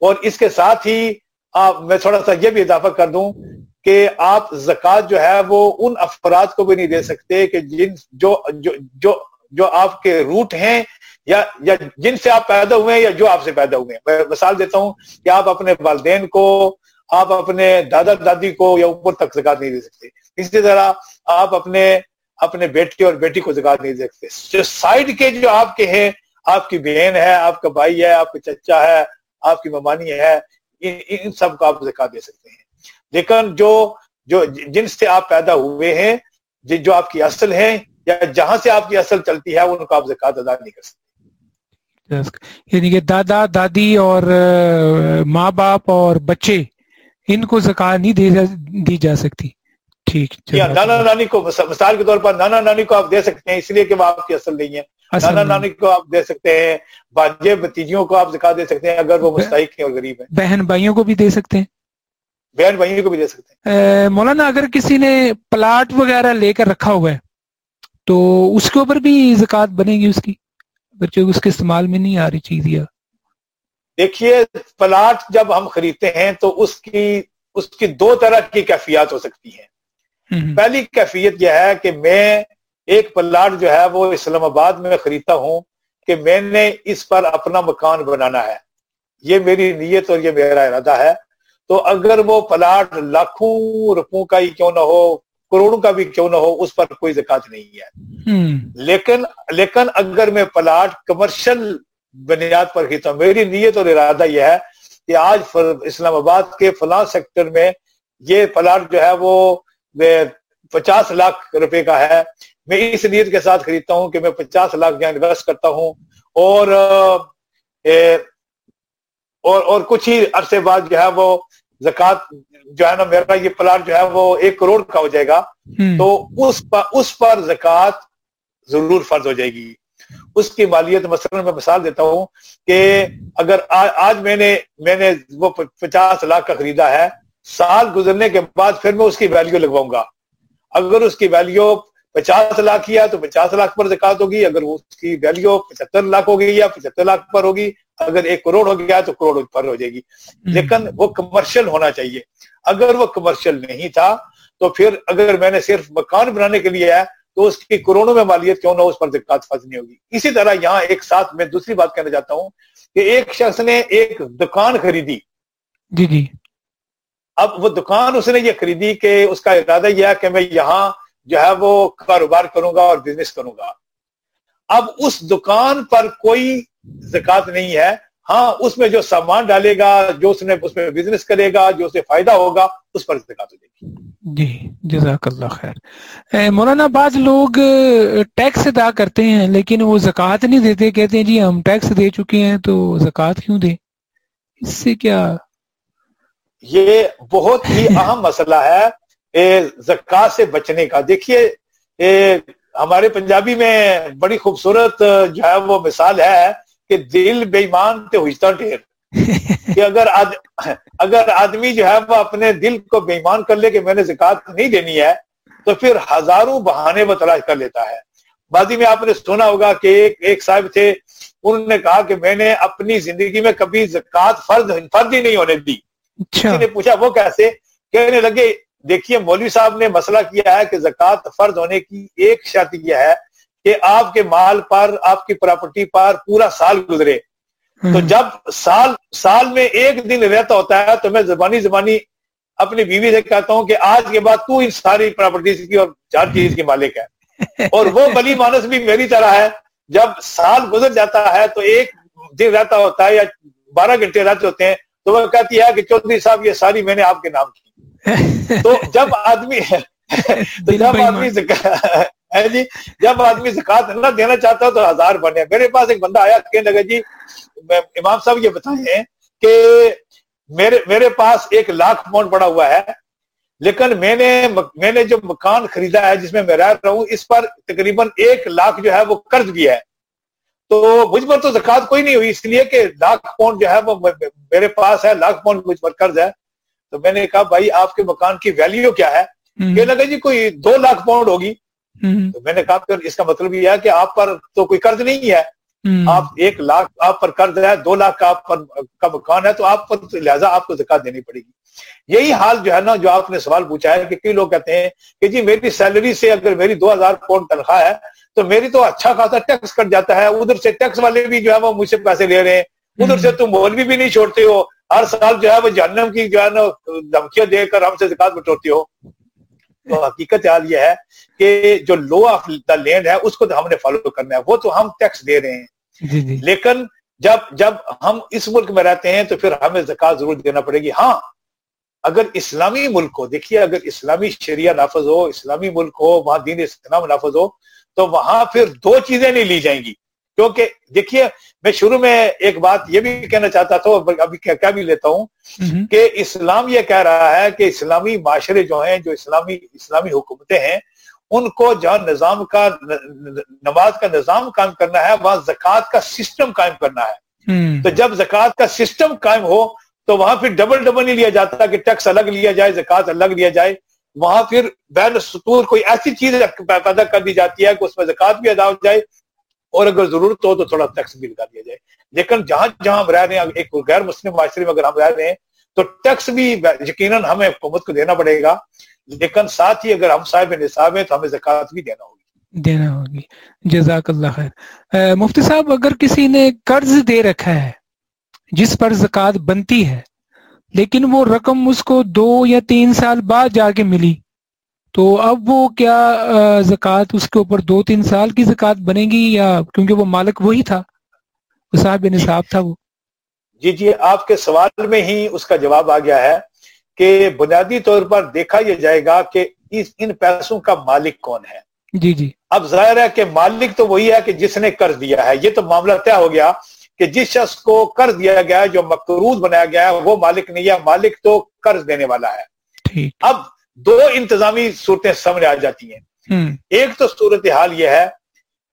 اور اس کے ساتھ ہی آپ میں تھوڑا سا یہ بھی اضافہ کر دوں کہ آپ زکوٰۃ جو ہے وہ ان افراد کو بھی نہیں دے سکتے کہ جن جو جو جو, جو آپ کے روٹ ہیں یا یا جن سے آپ پیدا ہوئے ہیں یا جو آپ سے پیدا ہوئے ہیں۔ میں مثال دیتا ہوں کہ آپ اپنے والدین کو آپ اپنے دادا دادی کو یا اوپر تک زکات نہیں دے سکتے۔ اسی طرح آپ اپنے اپنے بیٹے اور بیٹی کو زکات نہیں دے سکتے۔ جو سائڈ کے جو آپ کے ہیں آپ کی بہن ہے آپ کا بھائی ہے آپ کا چچا ہے آپ کی ممانی ہے ان سب کو آپ زکات دے سکتے ہیں۔ لیکن جو جو جن سے آپ پیدا ہوئے ہیں جو آپ کی اصل ہیں، یا جہاں سے آپ کی اصل چلتی ہے، ان کو آپ زکات ادا نہیں کر سکتے۔ یعنی کہ دادا، دادی اور ماں باپ اور بچے، ان کو زکات نہیں دی جا سکتی۔ ٹھیک نانا نانی کو مثال کے طور پر نانا نانی کو آپ دے سکتے ہیں اس لیے کہ وہ آپ کی اصل نہیں ہے۔ نانا نانی کو آپ دے سکتے ہیں باجے بتیجیوں کو آپ زکات دے سکتے ہیں اگر وہ مستحق ہیں اور غریب ہیں۔ بہن بھائیوں کو بھی دے سکتے ہیں۔ بہن بھائیوں کو بھی دے سکتے ہیں۔ مولانا اگر کسی نے پلاٹ وغیرہ لے کر رکھا ہوا ہے تو اس کے اوپر بھی زکات بنے گی اس کی؟ اگر اس کے استعمال میں نہیں آ رہی چیز یا دیکھیے پلاٹ جب ہم خریدتے ہیں تو اس کی اس کی دو طرح کی کیفیات ہو سکتی ہیں۔ پہلی کیفیت یہ ہے کہ میں ایک پلاٹ جو ہے وہ اسلام آباد میں خریدتا ہوں کہ میں نے اس پر اپنا مکان بنانا ہے۔ یہ میری نیت اور یہ میرا ارادہ ہے۔ تو اگر وہ پلاٹ لاکھوں روپوں کا ہی کیوں نہ ہو کروڑوں کا بھی کیوں نہ ہو اس پر کوئی زکات نہیں ہے۔ لیکن لیکن اگر میں پلاٹ کمرشل بنیاد پر خریدتا ہوں میری نیت اور ارادہ یہ ہے کہ آج اسلام آباد کے فلاں سیکٹر میں یہ پلاٹ جو ہے وہ پچاس لاکھ روپے کا ہے۔ میں اس نیت کے ساتھ خریدتا ہوں کہ میں پچاس لاکھ جہاں انویسٹ کرتا ہوں۔ اور اور اور کچھ ہی عرصے بعد جو ہے وہ زکات جو ہے نا میرا یہ پلاٹ جو ہے وہ ایک کروڑ کا ہو جائے گا۔ تو اس پر اس پر زکات ضرور فرض ہو جائے گی۔ اس کی مالیت مثلا میں مثال دیتا ہوں کہ اگر آج میں نے میں نے وہ پچاس لاکھ کا خریدا ہے۔ سال گزرنے کے بعد پھر میں اس کی ویلیو لگواؤں گا۔ اگر اس کی ویلیو پچاس لاکھ کیا تو پچاس لاکھ پر زکات ہوگی اگر اس کی ویلیو پچہتر لاکھ ہو گئی یا پچہتر لاکھ پر ہوگی اگر ایک کروڑ ہو گیا تو کروڑ پر ہو جائے گی۔ لیکن وہ کمرشل ہونا چاہیے۔ اگر وہ کمرشل نہیں تھا تو پھر اگر میں نے صرف مکان بنانے کے لیے ہے تو اس کی کروڑوں میں مالیت کیوں نہ اس پر زکات فرض نہیں ہوگی۔ اسی طرح یہاں ایک ساتھ میں دوسری بات کہنا چاہتا ہوں کہ ایک شخص نے ایک دکان خریدی۔ جی جی۔ اب وہ دکان اس نے یہ خریدی کہ اس کا ارادہ یہ ہے کہ میں یہاں جو ہے وہ کاروبار کروں گا اور بزنس کروں گا۔ اب اس دکان پر کوئی زکات نہیں ہے۔ ہاں اس میں جو سامان ڈالے گا، جو اس نے اس میں بزنس کرے گا، جو اسے فائدہ ہوگا، اس پر زکات ہو جائے گی جی جزاک اللہ خیر۔ مولانا، بعض لوگ ٹیکس ادا کرتے ہیں، لیکن وہ زکات نہیں دیتے، کہتے ہیں جی ہم ٹیکس دے چکے ہیں، تو زکات کیوں دیں؟ اس سے کیا یہ بہت ہی اہم مسئلہ ہے زکات سے بچنے کا۔ دیکھیے ہمارے پنجابی میں بڑی خوبصورت جو ہے وہ مثال ہے کہ دل بے ایمان ہوجتا ڈھیر۔ کہ اگر اگر آدمی جو ہے وہ اپنے دل کو بے ایمان کر لے کہ میں نے زکات نہیں دینی ہے تو پھر ہزاروں بہانے وہ تلاش کر لیتا ہے۔ بازی میں آپ نے سنا ہوگا کہ ایک ایک صاحب تھے انہوں نے کہا کہ میں نے اپنی زندگی میں کبھی زکات فرض فرض ہی نہیں ہونے دی۔ اچھا۔ نے پوچھا وہ کیسے؟ کہنے لگے دیکھیے مولوی صاحب نے مسئلہ کیا ہے کہ زکوٰۃ فرض ہونے کی ایک شرط یہ ہے کہ آپ کے مال پر آپ کی پراپرٹی پر پورا سال گزرے۔ تو جب سال سال میں ایک دن رہتا ہوتا ہے تو میں زبانی زبانی اپنی بیوی سے کہتا ہوں کہ آج کے بعد تو ان ساری پراپرٹیز کی اور چار چیز کی مالک ہے۔ اور وہ بلی مانس بھی میری طرح ہے۔ جب سال گزر جاتا ہے تو ایک دن رہتا ہوتا ہے یا بارہ گھنٹے رہتے ہوتے ہیں تو وہ کہتی ہے کہ چودھری صاحب یہ ساری میں نے آپ کے نام کی۔ تو جب آدمی جب آدمی جی؟ جب آدمی زکات نہ دینا چاہتا تو ہزار بنے۔ میرے پاس ایک بندہ آیا کہنے لگا جی امام صاحب یہ بتائیں کہ میرے میرے پاس ایک لاکھ پاؤنڈ پڑا ہوا ہے لیکن میں نے میں نے جو مکان خریدا ہے جس میں میں رہ رہا ہوں اس پر تقریباً ایک لاکھ جو ہے وہ قرض بھی ہے۔ تو مجھ پر تو زکات کوئی نہیں ہوئی اس لیے کہ لاکھ پاؤنڈ جو ہے وہ میرے پاس ہے لاکھ پاؤنڈ مجھ پر قرض ہے۔ تو میں نے کہا بھائی آپ کے مکان کی ویلیو کیا ہے؟ کہ لگا جی کوئی دو لاکھ پاؤنڈ ہوگی۔ تو میں نے کہا پھر اس کا مطلب یہ ہے کہ آپ پر تو کوئی قرض نہیں ہے۔ آپ ایک لاکھ آپ پر قرض ہے دو لاکھ کا آپ پر کا مکان ہے تو آپ پر لہٰذا آپ کو زکات دینی پڑے گی۔ یہی حال جو ہے نا جو آپ نے سوال پوچھا ہے کہ کئی لوگ کہتے ہیں کہ جی میری سیلری سے اگر میری دو ہزار پاؤنڈ تنخواہ ہے تو میری تو اچھا خاصا ٹیکس کٹ جاتا ہے ادھر سے ٹیکس والے بھی جو ہے وہ مجھ سے پیسے لے رہے ہیں۔ ادھر سے تم مولوی بھی نہیں چھوڑتے ہو۔ ہر سال جو ہے وہ جہنم کی جو ہے نا دھمکیاں دے کر ہم سے زکات بٹورتے ہو۔ تو حقیقت حال یہ ہے کہ جو لو آف دا لینڈ ہے اس کو تو ہم نے فالو کرنا ہے۔ وہ تو ہم ٹیکس دے رہے ہیں۔ جی جی۔ لیکن جب جب ہم اس ملک میں رہتے ہیں تو پھر ہمیں زکات ضرور دینا پڑے گی۔ ہاں اگر اسلامی ملک ہو دیکھیے اگر اسلامی شریعہ نافذ ہو اسلامی ملک ہو وہاں دین اسلام نافذ ہو تو وہاں پھر دو چیزیں نہیں لی جائیں گی۔ کیونکہ دیکھیے میں شروع میں ایک بات یہ بھی کہنا چاہتا تھا ابھی کیا بھی لیتا ہوں کہ اسلام یہ کہہ رہا ہے کہ اسلامی معاشرے جو ہیں جو اسلامی اسلامی حکومتیں ہیں ان کو جہاں نظام کا نماز کا نظام قائم کرنا ہے وہاں زکوٰۃ کا سسٹم قائم کرنا ہے۔ تو جب زکوٰۃ کا سسٹم قائم ہو تو وہاں پھر ڈبل ڈبل نہیں لیا جاتا کہ ٹیکس الگ لیا جائے، زکوٰۃ الگ لیا جائے۔ وہاں پھر بین سطور کوئی ایسی چیز پیدا کر دی جاتی ہے کہ اس میں زکوٰۃ بھی ادا ہو جائے اور اگر ضرورت ہو تو تھوڑا ٹیکس بھی لگا دیا جائے۔ لیکن جہاں جہاں ہم رہ رہے ہیں، ایک غیر مسلم معاشرے میں اگر ہم رہ رہے ہیں تو ٹیکس بھی یقیناً ہمیں حکومت کو دینا پڑے گا۔ لیکن ساتھ ہی اگر ہم صاحب نصاب ہیں تو ہمیں زکوٰۃ بھی دینا ہوگی دینا ہوگی۔ جزاک اللہ خیر۔ مفتی صاحب، اگر کسی نے قرض دے رکھا ہے جس پر زکوٰۃ بنتی ہے لیکن وہ رقم اس کو دو یا تین سال بعد جا کے ملی۔ تو اب وہ کیا زکوٰۃ اس کے اوپر دو تین سال کی زکوٰۃ بنے گی یا کیونکہ وہ مالک وہی تھا؟ صاحب نصاب تھا وہ۔ جی جی آپ کے سوال میں ہی اس کا جواب آ گیا ہے کہ بنیادی طور پر دیکھا یہ جائے گا کہ اس ان پیسوں کا مالک کون ہے۔ جی جی۔ اب ظاہر ہے کہ مالک تو وہی ہے کہ جس نے قرض دیا ہے۔ یہ تو معاملہ طے ہو گیا کہ جس شخص کو قرض دیا گیا ہے جو مقروض بنایا گیا ہے وہ مالک نہیں ہے مالک تو قرض دینے والا ہے۔ اب دو انتظامی صورتیں سامنے آ جاتی ہیں۔ ایک تو صورت حال یہ ہے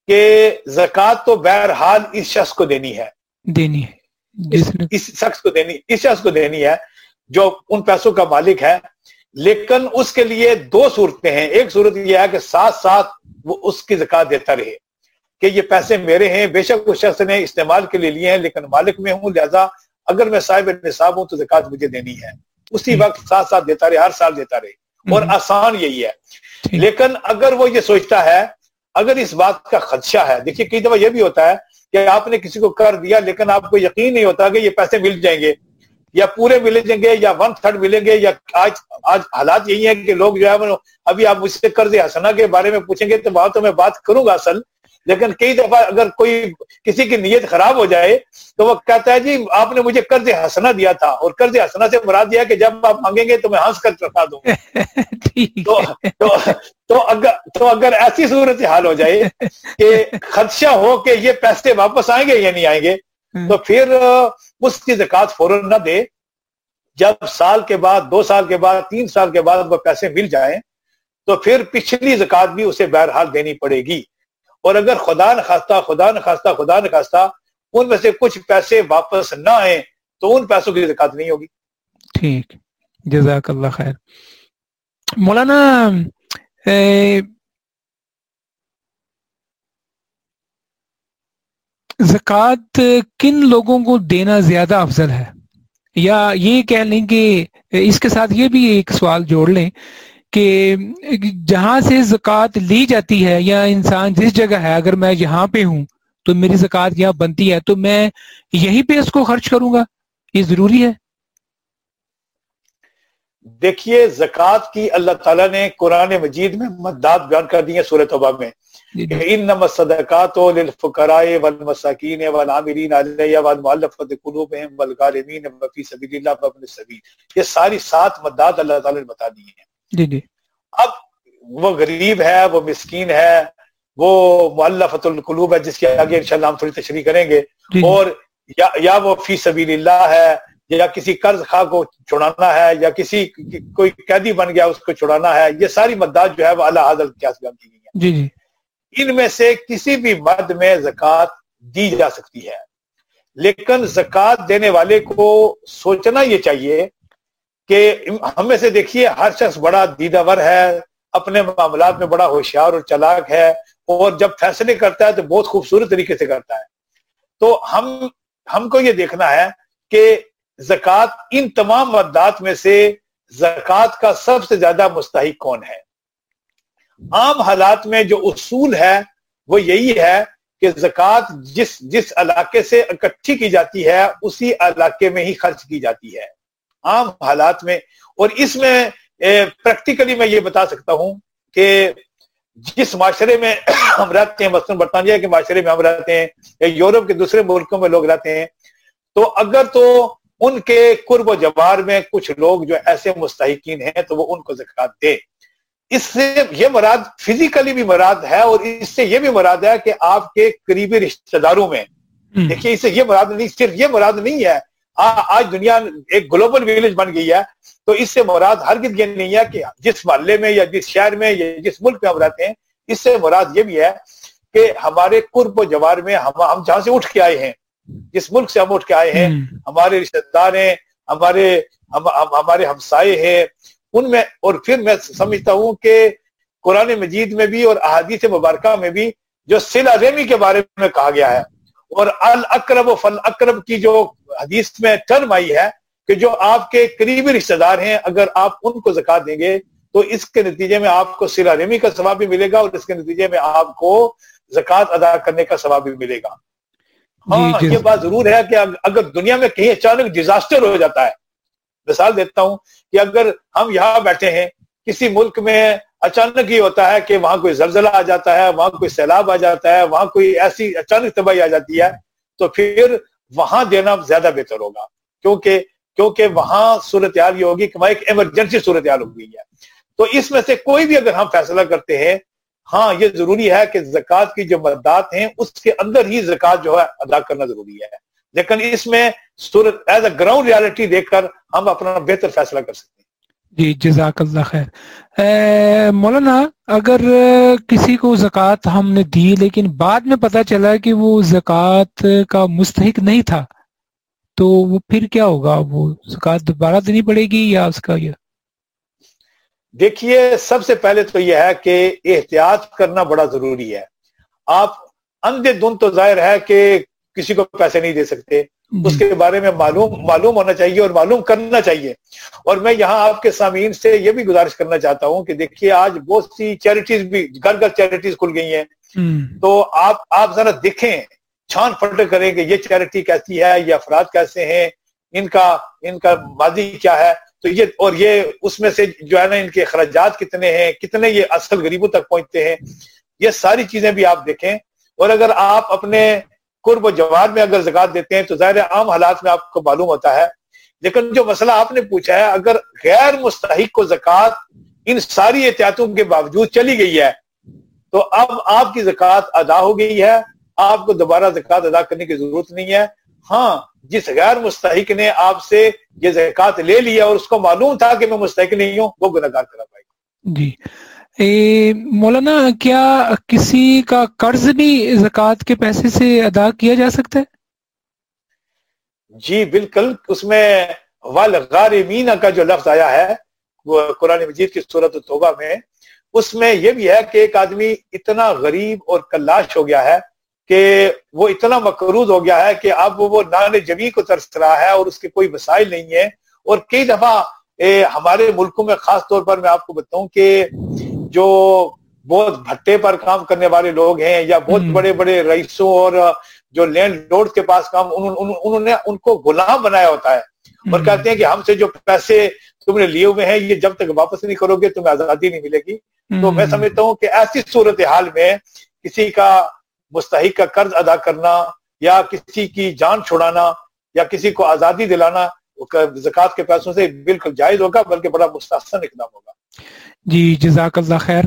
کہ زکوٰۃ تو بہرحال اس شخص کو دینی ہے۔ دینی ہے۔ اس شخص کو دینی اس شخص کو دینی ہے جو ان پیسوں کا مالک ہے۔ لیکن اس کے لیے دو صورتیں ہیں۔ ایک صورت یہ ہے کہ ساتھ ساتھ وہ اس کی زکات دیتا رہے۔ کہ یہ پیسے میرے ہیں بے شک اس شخص نے استعمال کے لیے لیے ہیں لیکن مالک میں ہوں لہذا اگر میں صاحب نصاب ہوں تو زکات مجھے دینی ہے۔ اسی وقت ساتھ ساتھ دیتا رہے ہر سال دیتا رہے۔ اور آسان یہی ہے۔ لیکن اگر وہ یہ سوچتا ہے اگر اس بات کا خدشہ ہے دیکھیے کئی دفعہ یہ بھی ہوتا ہے کہ آپ نے کسی کو کر دیا لیکن آپ کو یقین نہیں ہوتا کہ یہ پیسے مل جائیں گے یا پورے ملیں گے یا ون تھرڈ ملیں گے یا آج آج حالات یہی ہیں کہ لوگ جو ہے ابھی آپ مجھ سے قرض حسنا کے بارے میں پوچھیں گے تو وہاں تو میں بات کروں گا اصل۔ لیکن کئی دفعہ اگر کوئی کسی کی نیت خراب ہو جائے تو وہ کہتا ہے جی آپ نے مجھے قرض ہنسنا دیا تھا اور قرض ہنسنا سے مراد دیا کہ جب آپ مانگیں گے تو میں ہنس کر چڑھا دوں تو, تو, تو اگر تو اگر ایسی صورت حال ہو جائے کہ خدشہ ہو کہ یہ پیسے واپس آئیں گے یا نہیں آئیں گے تو پھر اس کی زکات فوراً نہ دے۔ جب سال کے بعد دو سال کے بعد تین سال کے بعد وہ پیسے مل جائیں تو پھر پچھلی زکات بھی اسے بہرحال دینی پڑے گی۔ اور اگر خدا نخواستہ خدا نخواستہ خدا نخواستہ ان میں سے کچھ پیسے واپس نہ آئے تو ان پیسوں کی زکات نہیں ہوگی۔ ٹھیک۔ جزاک اللہ خیر۔ مولانا زکوٰۃ کن لوگوں کو دینا زیادہ افضل ہے؟ یا یہ کہہ لیں کہ اس کے ساتھ یہ بھی ایک سوال جوڑ لیں کہ جہاں سے زکوٰۃ لی جاتی ہے یا انسان جس جگہ ہے اگر میں یہاں پہ ہوں تو میری زکوٰۃ یہاں بنتی ہے تو میں یہی پہ اس کو خرچ کروں گا؟ یہ ضروری ہے؟ دیکھیے زکوٰۃ کی اللہ تعالیٰ نے قرآن مجید میں مدد بیان کر دی ہے سورت توبہ میں۔ جی، جی۔ للفقراء والمساکین والعاملین علیہ والمؤلفۃ قلوبهم والغارمین وفی سبیل اللہ وابن السبیل۔ یہ ساری سات مداد اللہ تعالی نے بتا دی ہیں۔ جی جی۔ اب وہ غریب ہے وہ مسکین ہے وہ مؤلفۃ القلوب ہے جس کے آگے انشاءاللہ ہم تھوڑی تشریح کریں گے۔ جی اور یا, یا وہ فی سبیل اللہ ہے یا کسی قرض خواہ کو چھڑانا ہے یا کسی کوئی قیدی بن گیا اس کو چھڑانا ہے یہ ساری مداد جو ہے وہ اللہ حضرت کیا بیان کی گئی ہیں۔ جی جی۔ ان میں سے کسی بھی مد میں زکوٰۃ دی جا سکتی ہے۔ لیکن زکوٰۃ دینے والے کو سوچنا یہ چاہیے کہ ہم میں سے دیکھیے، ہر شخص بڑا دیداور ہے، اپنے معاملات میں بڑا ہوشیار اور چلاک ہے، اور جب فیصلے کرتا ہے تو بہت خوبصورت طریقے سے کرتا ہے۔ تو ہم ہم کو یہ دیکھنا ہے کہ زکوٰۃ ان تمام مدات میں سے زکوٰۃ کا سب سے زیادہ مستحق کون ہے؟ عام حالات میں جو اصول ہے، وہ یہی ہے کہ زکوٰۃ جس جس علاقے سے اکٹھی کی جاتی ہے، اسی علاقے میں ہی خرچ کی جاتی ہے۔ عام حالات میں اور اس میں پریکٹیکلی میں یہ بتا سکتا ہوں کہ جس معاشرے میں ہم رہتے ہیں مثلاً برطانیہ کے معاشرے میں ہم رہتے ہیں یا یورپ کے دوسرے ملکوں میں لوگ رہتے ہیں تو اگر تو ان کے قرب و جوار میں کچھ لوگ جو ایسے مستحقین ہیں تو وہ ان کو زکات دے۔ اس سے یہ مراد فزیکلی بھی مراد ہے اور اس سے یہ بھی مراد ہے کہ آپ کے قریبی رشتہ داروں میں۔ دیکھیے اس سے یہ مراد نہیں صرف یہ مراد نہیں ہے آج دنیا ایک گلوبل ویلیج بن گئی ہے تو اس سے مراد ہر یہ نہیں ہے کہ جس محلے میں یا جس شہر میں یا جس ملک میں ہم رہتے ہیں اس سے مراد یہ بھی ہے کہ ہمارے قرب و جوار میں ہم جہاں سے اٹھ کے آئے ہیں جس ملک سے ہم اٹھ کے آئے ہیں ہمارے رشتے دار ہیں ہمارے ہمارے ہمسائے ہیں ان میں اور پھر میں سمجھتا ہوں کہ قرآن مجید میں بھی اور احادیث مبارکہ میں بھی جو سلا ریمی کے بارے میں کہا گیا ہے اور الاقرب و فل اقرب کی جو حدیث میں ٹرم آئی ہے کہ جو آپ کے قریبی رشتہ دار ہیں اگر آپ ان کو زکات دیں گے تو اس کے نتیجے میں آپ کو سلا ریمی کا ثواب بھی ملے گا اور اس کے نتیجے میں آپ کو زکات ادا کرنے کا ثواب بھی ملے گا۔ ہاں یہ بات ضرور ہے کہ اگر دنیا میں کہیں اچانک ڈیزاسٹر ہو جاتا ہے مثال دیتا ہوں کہ اگر ہم یہاں بیٹھے ہیں کسی ملک میں اچانک یہ ہوتا ہے کہ وہاں کوئی زلزلہ آ جاتا ہے، وہاں کوئی سیلاب آ جاتا ہے، وہاں کوئی ایسی اچانک تباہی آ جاتی ہے، تو پھر وہاں دینا زیادہ بہتر ہوگا۔ کیونکہ کیونکہ وہاں صورتحال یہ ہوگی کہ وہاں ایک ایمرجنسی صورتحال ہو گئی ہے۔ تو اس میں سے کوئی بھی اگر ہم فیصلہ کرتے ہیں ہاں یہ ضروری ہے کہ زکوٰۃ کی جو مدات ہیں، اس کے اندر ہی زکوٰۃ جو ہے ادا کرنا ضروری ہے۔ لیکن اس میں صورت ایز اے گراؤنڈ ریالٹی دیکھ کر ہم اپنا بہتر فیصلہ کر سکتے ہیں۔ جی جزاک اللہ خیر۔ مولانا، اگر کسی کو زکوٰۃ ہم نے دی لیکن بعد میں پتہ چلا کہ وہ زکوٰۃ کا مستحق نہیں تھا، تو وہ پھر کیا ہوگا؟ وہ زکوٰۃ دوبارہ دینی پڑے گی یا اس کا یہ؟ دیکھیے، سب سے پہلے تو یہ ہے کہ احتیاط کرنا بڑا ضروری ہے۔ آپ اندھے دن تو ظاہر ہے کہ کسی کو پیسے نہیں دے سکتے۔ اس کے بارے میں معلوم معلوم ہونا چاہیے اور معلوم کرنا چاہیے۔ اور میں یہاں آپ کے سامعین سے یہ بھی گزارش کرنا چاہتا ہوں کہ دیکھیے آج بہت سی چیریٹیز بھی گھر گھر چیریٹیز کھل گئی ہیں۔ تو آپ آپ ذرا دیکھیں چھان پھٹ کریں کہ یہ چیریٹی کیسی ہے یہ افراد کیسے ہیں ان کا ان کا ماضی کیا ہے۔ تو یہ اور یہ اس میں سے جو ہے نا ان کے اخراجات کتنے ہیں کتنے یہ اصل غریبوں تک پہنچتے ہیں۔ یہ ساری چیزیں بھی آپ دیکھیں۔ اور اگر آپ اپنے قرب و جوار میں اگر زکات دیتے ہیں تو ظاہر عام حالات میں آپ کو معلوم ہوتا ہے۔ لیکن جو مسئلہ آپ نے پوچھا ہے، اگر غیر مستحق کو زکات ان ساری احتیاطوں کے باوجود چلی گئی ہے، تو اب آپ کی زکات ادا ہو گئی ہے۔ آپ کو دوبارہ زکات ادا کرنے کی ضرورت نہیں ہے۔ ہاں جس غیر مستحق نے آپ سے یہ زکات لے لیا اور اس کو معلوم تھا کہ میں مستحق نہیں ہوں، وہ گناہ گار کرا پائے جی۔ مولانا، کیا کسی کا قرض بھی زکوٰۃ کے پیسے سے ادا کیا جا سکتا ہے؟ جی بالکل۔ اس میں والغارمین کا جو لفظ آیا ہے، وہ قرآن مجید کی صورت توبہ میں، اس میں یہ بھی ہے کہ ایک آدمی اتنا غریب اور کلاش ہو گیا ہے کہ وہ اتنا مقروض ہو گیا ہے کہ اب وہ نان جمی کو ترس رہا ہے اور اس کے کوئی وسائل نہیں ہے اور کئی دفعہ ہمارے ملکوں میں، خاص طور پر میں آپ کو بتاؤں کہ جو بہت بھٹے پر کام کرنے والے لوگ ہیں یا بہت بڑے بڑے رئیسوں اور جو لینڈ لوڈ کے پاس کام انہوں نے ان کو غلام بنایا ہوتا ہے۔ اور کہتے ہیں کہ ہم سے جو پیسے تم نے لیے ہوئے ہیں یہ جب تک واپس نہیں کرو گے تمہیں آزادی نہیں ملے گی۔ تو میں سمجھتا ہوں کہ ایسی صورت حال میں کسی کا مستحق کا قرض ادا کرنا یا کسی کی جان چھڑانا یا کسی کو آزادی دلانا زکوٰۃ کے پیسوں سے بالکل جائز ہوگا بلکہ بڑا مستحسن اقدام ہوگا۔ جی جزاک اللہ خیر۔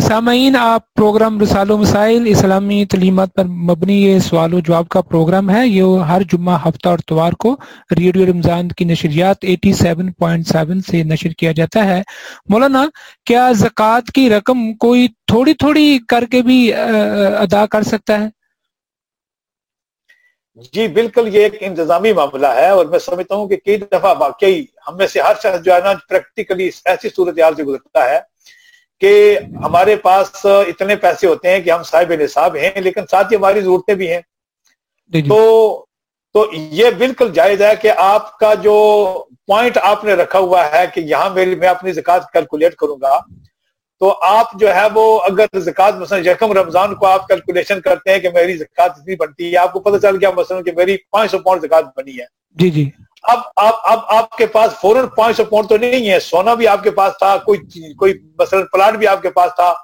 سامعین، آپ پروگرام رسال و مسائل اسلامی تعلیمات پر مبنی یہ سوال و جواب کا پروگرام ہے۔ یہ ہر جمعہ ہفتہ اور اتوار کو ریڈیو رمضان کی نشریات 87.7 سے نشر کیا جاتا ہے۔ مولانا، کیا زکوٰۃ کی رقم کوئی تھوڑی تھوڑی کر کے بھی ادا کر سکتا ہے؟ جی بالکل یہ ایک انتظامی معاملہ ہے اور میں سمجھتا ہوں کہ کئی دفعہ واقعی ہم میں سے ہر شخص جو ہے نا پریکٹیکلی ایسی صورتحال سے گزرتا ہے کہ ہمارے پاس اتنے پیسے ہوتے ہیں کہ ہم صاحب نصاب ہیں لیکن ساتھ ہی ہماری ضرورتیں بھی ہیں جی، جی۔ تو تو یہ بالکل جائز ہے کہ آپ کا جو پوائنٹ آپ نے رکھا ہوا ہے کہ یہاں میری میں اپنی زکات کیلکولیٹ کروں گا تو آپ جو ہے وہ اگر زکات مثلا یکم رمضان کو آپ کیلکولیشن کرتے ہیں کہ میری زکات اتنی بنتی ہے آپ کو پتہ چل گیا مثلا کہ میری پانچ سو پاؤنڈ زکات بنی ہے۔ جی جی۔ اب آپ اب آپ کے پاس فوراً پانچ سو پاؤنڈ تو نہیں ہے سونا بھی آپ کے پاس تھا کوئی کوئی مثلاً پلاٹ بھی آپ کے پاس تھا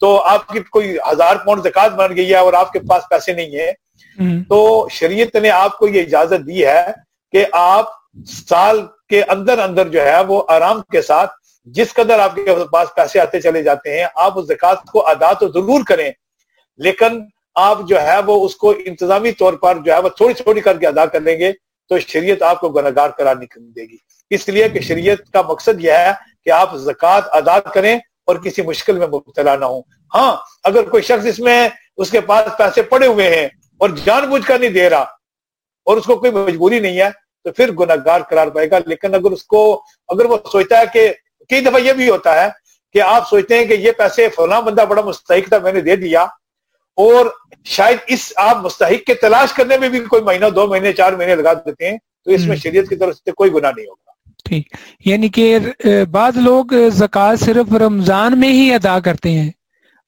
تو آپ کی کوئی ہزار پاؤنڈ زکات بن گئی ہے اور آپ کے پاس پیسے نہیں ہیں۔ تو شریعت نے آپ کو یہ اجازت دی ہے کہ آپ سال کے اندر اندر جو ہے وہ آرام کے ساتھ جس قدر آپ کے پاس پیسے آتے چلے جاتے ہیں، آپ اس زکات کو ادا تو ضرور کریں، لیکن آپ جو ہے وہ اس کو انتظامی طور پر جو ہے وہ تھوڑی تھوڑی کر کے ادا کر لیں گے تو شریعت آپ کو گناگار قرار نہیں دے گی۔ اس لیے کہ شریعت کا مقصد یہ ہے کہ آپ زکوٰۃ ادا کریں اور کسی مشکل میں مبتلا نہ ہوں۔ ہاں اگر کوئی شخص اس میں اس کے پاس پیسے پڑے ہوئے ہیں اور جان بوجھ کر نہیں دے رہا اور اس کو کوئی مجبوری نہیں ہے، تو پھر گناگار قرار پائے گا۔ لیکن اگر اس کو، اگر وہ سوچتا ہے کہ کئی دفعہ یہ بھی ہوتا ہے کہ آپ سوچتے ہیں کہ یہ پیسے فلاں بندہ بڑا مستحق تھا میں نے دے دیا۔ اور شاید اس آپ مستحق کے تلاش کرنے میں بھی کوئی مہینہ دو مہینے چار مہینے لگا دیتے ہیں تو اس میں شریعت کی طرف سے کوئی گناہ نہیں ہوگا۔ ٹھیک۔ یعنی کہ بعض لوگ زکوٰۃ صرف رمضان میں ہی ادا کرتے ہیں۔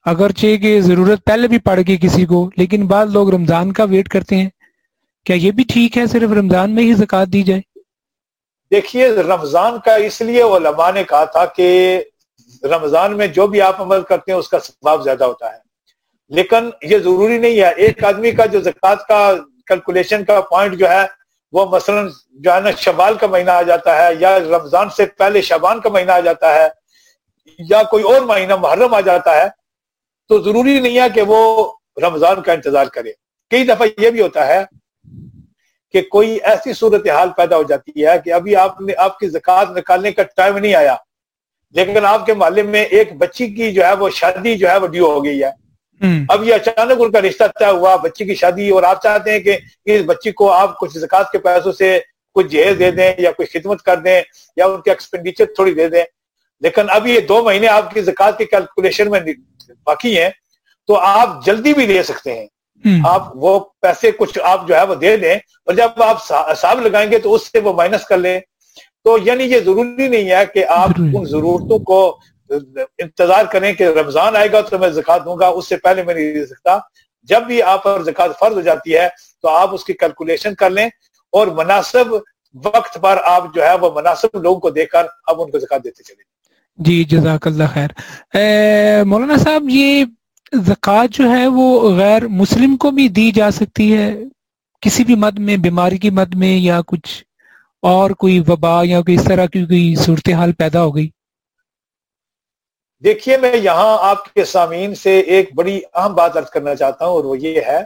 اگرچہ کہ ضرورت پہلے بھی پڑ گئی کسی کو لیکن بعض لوگ رمضان کا ویٹ کرتے ہیں۔ کیا یہ بھی ٹھیک ہے صرف رمضان میں ہی زکوٰۃ دی جائے؟ دیکھیے، رمضان کا اس لیے علماء نے کہا تھا کہ رمضان میں جو بھی آپ عمل کرتے ہیں، اس کا ثواب زیادہ ہوتا ہے۔ لیکن یہ ضروری نہیں ہے۔ ایک آدمی کا جو زکوٰۃ کا کیلکولیشن کا پوائنٹ جو ہے، وہ مثلا جو ہے نا، شوال کا مہینہ آ جاتا ہے یا رمضان سے پہلے شبان کا مہینہ آ جاتا ہے یا کوئی اور مہینہ محرم آ جاتا ہے، تو ضروری نہیں ہے کہ وہ رمضان کا انتظار کرے۔ کئی دفعہ یہ بھی ہوتا ہے کہ کوئی ایسی صورتحال پیدا ہو جاتی ہے کہ ابھی آپ نے آپ کی زکوٰۃ نکالنے کا ٹائم نہیں آیا۔ لیکن آپ کے محلے میں ایک بچی کی جو ہے وہ شادی جو ہے وہ ڈیو ہو گئی ہے۔ اب یہ اچانک ان کا رشتہ طے ہوا بچی کی شادی اور آپ چاہتے ہیں کہ اس بچی کو آپ کچھ زکات کے پیسوں سے کچھ جہیز دے دیں یا کوئی خدمت کر دیں یا ان کے ایکسپینڈیچر تھوڑی دے دیں۔ لیکن اب یہ دو مہینے آپ کی زکات کی کیلکولیشن میں باقی ہیں۔ تو آپ جلدی بھی لے سکتے ہیں۔ آپ وہ پیسے کچھ آپ جو ہے وہ دے دیں اور جب آپ حساب لگائیں گے تو اس سے وہ مائنس کر لیں۔ تو یعنی یہ ضروری نہیں ہے کہ آپ ان ضرورتوں کو انتظار کریں کہ رمضان آئے گا تو میں زکات دوں گا اس سے پہلے میں نہیں دے سکتا۔ جب بھی آپ پر زکات فرض ہو جاتی ہے تو آپ اس کی کیلکولیشن کر لیں اور مناسب وقت پر آپ جو ہے وہ مناسب لوگوں کو دے کر اب ان کو زکات دیتے چلیں۔ جی جزاک اللہ خیر۔ مولانا صاحب یہ زکوٰۃ جو ہے وہ غیر مسلم کو بھی دی جا سکتی ہے، کسی بھی مد میں، بیماری کی مد میں یا کچھ اور کوئی وبا یا کوئی اس طرح کی کوئی صورتحال پیدا ہو گئی۔ دیکھیے، میں یہاں آپ کے سامعین سے ایک بڑی اہم بات ارد کرنا چاہتا ہوں اور وہ یہ ہے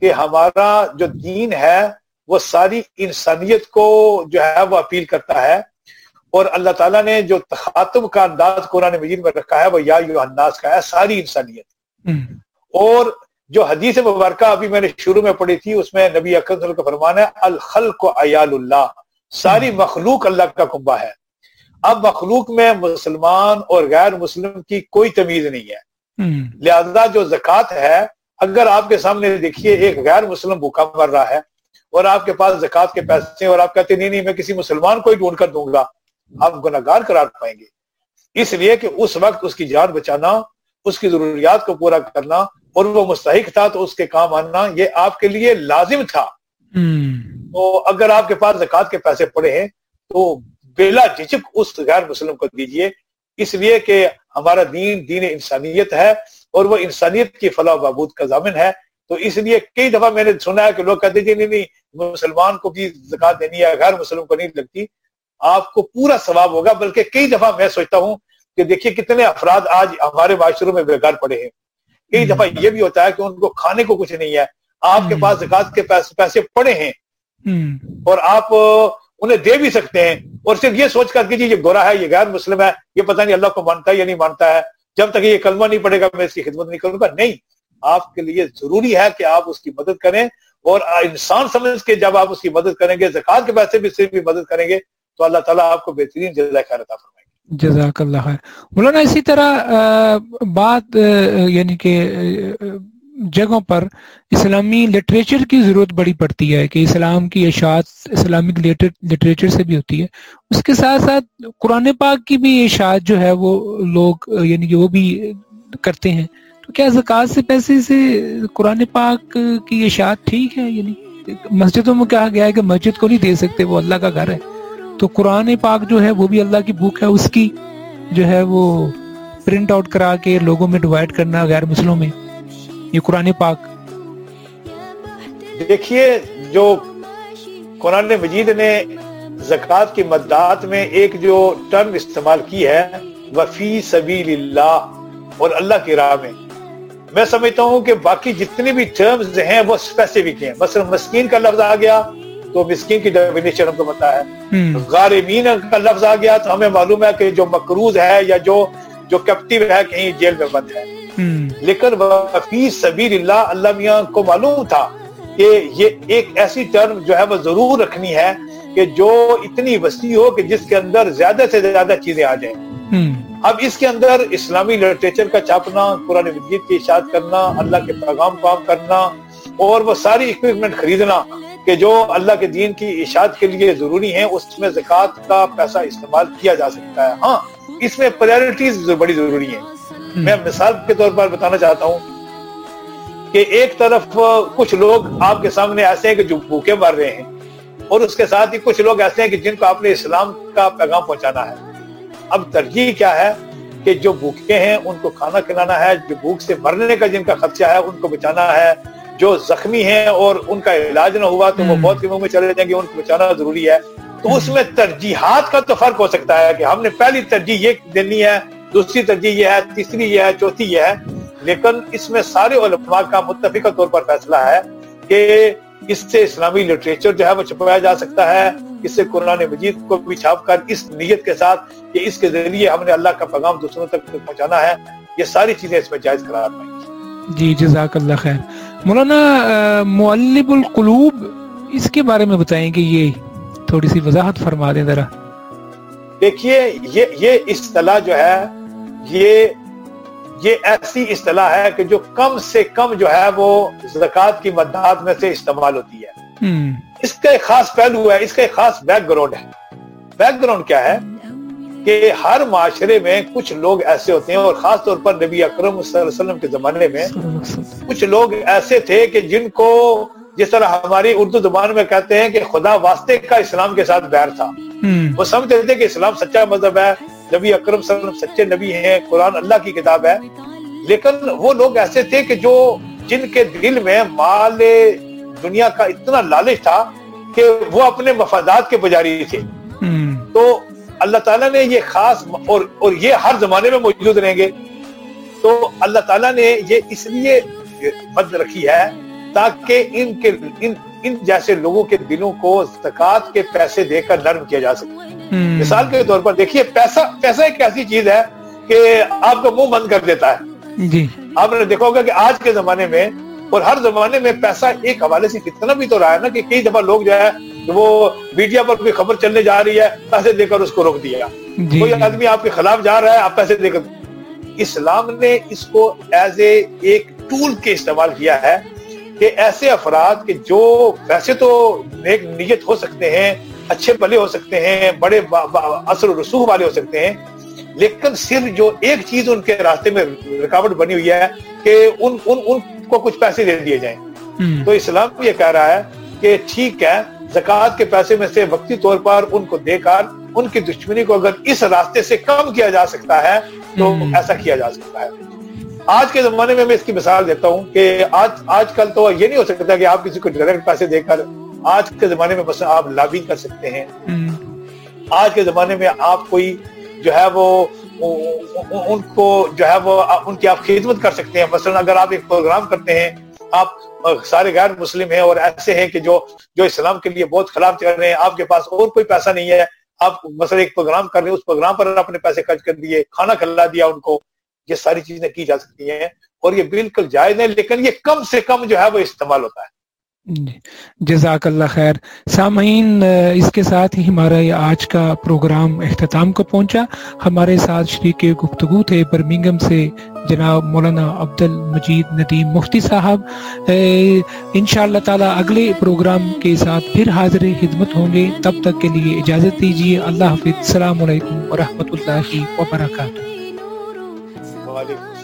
کہ ہمارا جو دین ہے وہ ساری انسانیت کو جو ہے وہ اپیل کرتا ہے اور اللہ تعالیٰ نے جو تخاتم کا انداز قرآن مجید میں رکھا ہے، وہ یا انداز کا ہے، ساری انسانیت۔ اور جو حدیث مبارکہ ابھی میں نے شروع میں پڑھی تھی اس میں نبی اکرم کا فرمان ہے الخلق و ایال اللہ۔ ساری مخلوق اللہ کا کنبہ ہے۔ اب مخلوق میں مسلمان اور غیر مسلم کی کوئی تمیز نہیں ہے۔ لہذا جو زکوٰۃ ہے اگر آپ کے سامنے دیکھیے ایک غیر مسلم بھوکا مر رہا ہے اور آپ کے پاس زکوٰۃ کے پیسے اور آپ کہتے نہیں نہیں میں کسی مسلمان کو ہی ڈھونڈ کر دوں گا۔ آپ گناگار قرار پائیں گے۔ اس لیے کہ اس وقت اس کی جان بچانا اس کی ضروریات کو پورا کرنا اور وہ مستحق تھا تو اس کے کام آنا یہ آپ کے لیے لازم تھا۔ تو اگر آپ کے پاس زکوٰۃ کے پیسے پڑے ہیں تو بلا جھجک اس غیر مسلم کو دیجیے۔ اس لیے کہ ہمارا دین دین انسانیت ہے اور وہ انسانیت کی فلاح بابود کا ضامن ہے۔ تو اس لیے کئی دفعہ میں نے سنا ہے کہ لوگ کہتے ہیں نہیں نہیں مسلمان کو بھی زکات دینی ہے غیر مسلم کو نہیں لگتی۔ آپ کو پورا ثواب ہوگا بلکہ کئی دفعہ میں سوچتا ہوں کہ دیکھیے کتنے افراد آج ہمارے معاشروں میں بےگار پڑے ہیں۔ کئی دفعہ یہ بھی ہوتا ہے کہ ان کو کھانے کو کچھ نہیں ہے۔ آپ کے پاس زکات کے پیسے پڑے ہیں۔ اور آپ انہیں دے بھی سکتے ہیں۔ اور صرف یہ سوچ کر کہ جی یہ گورا ہے یہ غیر مسلم ہے یہ پتہ نہیں اللہ کو مانتا ہے یا نہیں مانتا ہے۔ جب تک یہ کلمہ نہیں پڑے گا میں اس کی خدمت نہیں کروں گا۔ نہیں آپ کے لیے ضروری ہے کہ آپ اس کی مدد کریں۔ اور انسان سمجھ کے جب آپ اس کی مدد کریں گے زکات کے پیسے بھی صرف بھی مدد کریں گے تو اللہ تعالیٰ آپ کو بہترین جزائے خیر عطا فرمائے۔ جزاک اللہ خیر مولانا اسی طرح بات یعنی کہ جگہوں پر اسلامی لٹریچر کی ضرورت بڑی پڑتی ہے، کہ اسلام کی اشاعت اسلامک لٹریچر سے بھی ہوتی ہے۔ اس کے ساتھ ساتھ قرآن پاک کی بھی اشاعت جو ہے، وہ لوگ یعنی کہ وہ بھی کرتے ہیں۔ تو کیا زکوٰۃ سے پیسے سے قرآن پاک کی اشاعت ٹھیک ہے؟ یعنی مسجدوں میں کہا گیا ہے کہ مسجد کو نہیں دے سکتے، وہ اللہ کا گھر ہے۔ تو قرآن پاک جو ہے وہ بھی اللہ کی بک ہے، اس کی جو ہے وہ پرنٹ آؤٹ کرا کے لوگوں میں ڈیوائڈ کرنا غیر مسلموں میں۔ یہ قرآن پاک۔ دیکھیے، جو قرآن مجید نے زکوٰۃ کی مدات میں ایک جو ٹرم استعمال کی ہے وفی سبیل اللہ اور اللہ کی راہ میں۔ میں سمجھتا ہوں کہ باقی جتنی بھی ٹرمز ہیں، وہ اسپیسیفک ہیں۔ مثلا مسکین کا لفظ آ گیا۔ تو مسکین کی ڈیفینیشن ہم کو پتا ہے۔ غارمین کا لفظ آ گیا تو ہمیں معلوم ہے کہ جو مقروض ہے یا جو جو کیپٹیو ہے کہیں جیل میں بند ہے۔ لیکن وفی سبیل اللہ اللہ میاں کو معلوم تھا کہ یہ ایک ایسی ٹرم جو ہے وہ ضرور رکھنی ہے کہ جو اتنی وسیع ہو کہ جس کے اندر زیادہ سے زیادہ چیزیں آ جائیں۔ اب اس کے اندر اسلامی لٹریچر کا چھاپنا قرآن مجید کی اشاعت کرنا اللہ کے پیغام کام کرنا اور وہ ساری اکوپمنٹ خریدنا کہ جو اللہ کے دین کی اشاعت کے لیے ضروری ہیں، اس میں زکوٰۃ کا پیسہ استعمال کیا جا سکتا ہے۔ ہاں اس میں پرائرٹیز بڑی ضروری ہیں۔ میں مثال کے طور پر بتانا چاہتا ہوں کہ ایک طرف کچھ لوگ آپ کے سامنے ایسے ہیں کہ جو بھوکے مر رہے ہیں، اور اس کے ساتھ ہی کچھ لوگ ایسے ہیں کہ جن کو آپ نے اسلام کا پیغام پہنچانا ہے۔ اب ترجیح کیا ہے کہ جو بھوکے ہیں، ان کو کھانا کھلانا ہے، جو بھوک سے مرنے کا جن کا خدشہ ہے، ان کو بچانا ہے۔ جو زخمی ہیں اور ان کا علاج نہ ہوا تو وہ بہت منہ میں چلے جائیں گے ان کو بچانا ضروری ہے۔ تو اس میں ترجیحات کا تو فرق ہو سکتا ہے کہ ہم نے پہلی ترجیح یہ دینی ہے دوسری ترجیح یہ ہے تیسری یہ ہے چوتھی یہ ہے۔ لیکن اس میں سارے علماء کا متفقہ طور پر فیصلہ ہے کہ اس سے اسلامی لٹریچر جو ہے وہ چھپایا جا سکتا ہے۔ اس سے قرآن مجید کو بھی چھاپ کر اس نیت کے ساتھ کہ اس کے ذریعے ہم نے اللہ کا پیغام دوسروں تک پہنچانا ہے۔ یہ ساری چیزیں اس میں جائز قرار پائیں جی جزاک اللہ خیر۔ مولانا معلب القلوب اس کے بارے میں بتائیں کہ یہ تھوڑی سی وضاحت فرما دیں ذرا۔ دیکھیے یہ یہ اصطلاح جو ہے یہ یہ ایسی اصطلاح ہے کہ جو کم سے کم جو ہے وہ زکوٰۃ کی مداد میں سے استعمال ہوتی ہے۔ اس کا ایک خاص پہلو ہے اس کا ایک خاص بیک گراؤنڈ ہے۔ بیک گراؤنڈ کیا ہے؟ کہ ہر معاشرے میں کچھ لوگ ایسے ہوتے ہیں اور خاص طور پر نبی اکرم صلی اللہ علیہ وسلم کے زمانے میں کچھ لوگ ایسے تھے کہ جن کو جس طرح ہماری اردو زبان میں کہتے ہیں کہ خدا واسطے کا اسلام کے ساتھ بیر تھا۔ وہ سمجھتے تھے کہ اسلام سچا مذہب ہے نبی اکرم صلی اللہ علیہ وسلم سچے نبی ہیں قرآن اللہ کی کتاب ہے۔ لیکن وہ لوگ ایسے تھے کہ جو جن کے دل میں مال دنیا کا اتنا لالچ تھا کہ وہ اپنے مفادات کے پجاری تھے۔ تو اللہ تعالیٰ نے یہ خاص اور اور یہ ہر زمانے میں موجود رہیں گے۔ تو اللہ تعالیٰ نے یہ اس لیے مد رکھی ہے تاکہ ان کے ان ان جیسے لوگوں کے دلوں کو زکوٰۃ کے پیسے دے کر نرم کیا جا سکے۔ مثال کے طور پر دیکھیے پیسہ پیسہ ایک ایسی چیز ہے کہ آپ کا منہ بند کر دیتا ہے۔ جی۔ آپ نے دیکھا ہوگا کہ آج کے زمانے میں اور ہر زمانے میں پیسہ ایک حوالے سے کتنا بھی تو رہا ہے نا کہ کئی دفعہ لوگ جو ہے وہ میڈیا پر کوئی خبر چلنے جا رہی ہے پیسے دے کر اس کو روک دیا۔ جی کوئی آدمی آپ کے خلاف جا رہا ہے آپ پیسے دے کر۔ اسلام نے اس کو ایز اے ایک ٹول کے استعمال کیا ہے کہ ایسے افراد کہ جو ویسے تو نیک نیت ہو سکتے ہیں اچھے بھلے ہو سکتے ہیں بڑے اثر و رسوخ والے ہو سکتے ہیں لیکن صرف جو ایک چیز ان کے راستے میں رکاوٹ بنی ہوئی ہے کہ ان ان ان کو کچھ پیسے دے دیے جائیں۔ تو اسلام یہ کہہ رہا ہے کہ ٹھیک ہے زکوٰۃ کے پیسے میں سے وقتی طور پر ان کو دے کر ان کی دشمنی کو اگر اس راستے سے کم کیا جا سکتا ہے تو ایسا کیا جا سکتا ہے۔ آج کے زمانے میں میں اس کی مثال دیتا ہوں کہ آج آج کل تو یہ نہیں ہو سکتا کہ آپ کسی کو ڈائریکٹ پیسے دے کر آج کے زمانے میں بس آپ لابی کر سکتے ہیں۔ آج کے زمانے میں آپ کوئی جو ہے وہ ان کو جو ہے وہ ان کی آپ خدمت کر سکتے ہیں۔ مثلا اگر آپ ایک پروگرام کرتے ہیں، آپ سارے غیر مسلم ہیں اور ایسے ہیں کہ جو جو اسلام کے لیے بہت خلاف چل رہے ہیں، آپ کے پاس اور کوئی پیسہ نہیں ہے، آپ مثلا ایک پروگرام کر رہے ہیں، اس پروگرام پر اپنے پیسے خرچ کر دیے، کھانا کھلا دیا ان کو، یہ ساری چیزیں کی جا سکتی ہیں اور یہ بالکل جائز ہے لیکن یہ کم سے کم جو ہے وہ استعمال ہوتا ہے۔ جی، جزاک اللہ خیر۔ سامعین اس کے ساتھ ہی ہمارا یہ آج کا پروگرام اختتام کو پہنچا۔ ہمارے ساتھ شریک گفتگو تھے برمنگم سے جناب مولانا عبد المجید ندیم مفتی صاحب۔ ان شاء اللہ تعالیٰ اگلے پروگرام کے ساتھ پھر حاضر خدمت ہوں گے۔ تب تک کے لیے اجازت دیجیے۔ اللہ حافظ۔ السلام علیکم ورحمۃ اللہ وبرکاتہ۔ وعلیکم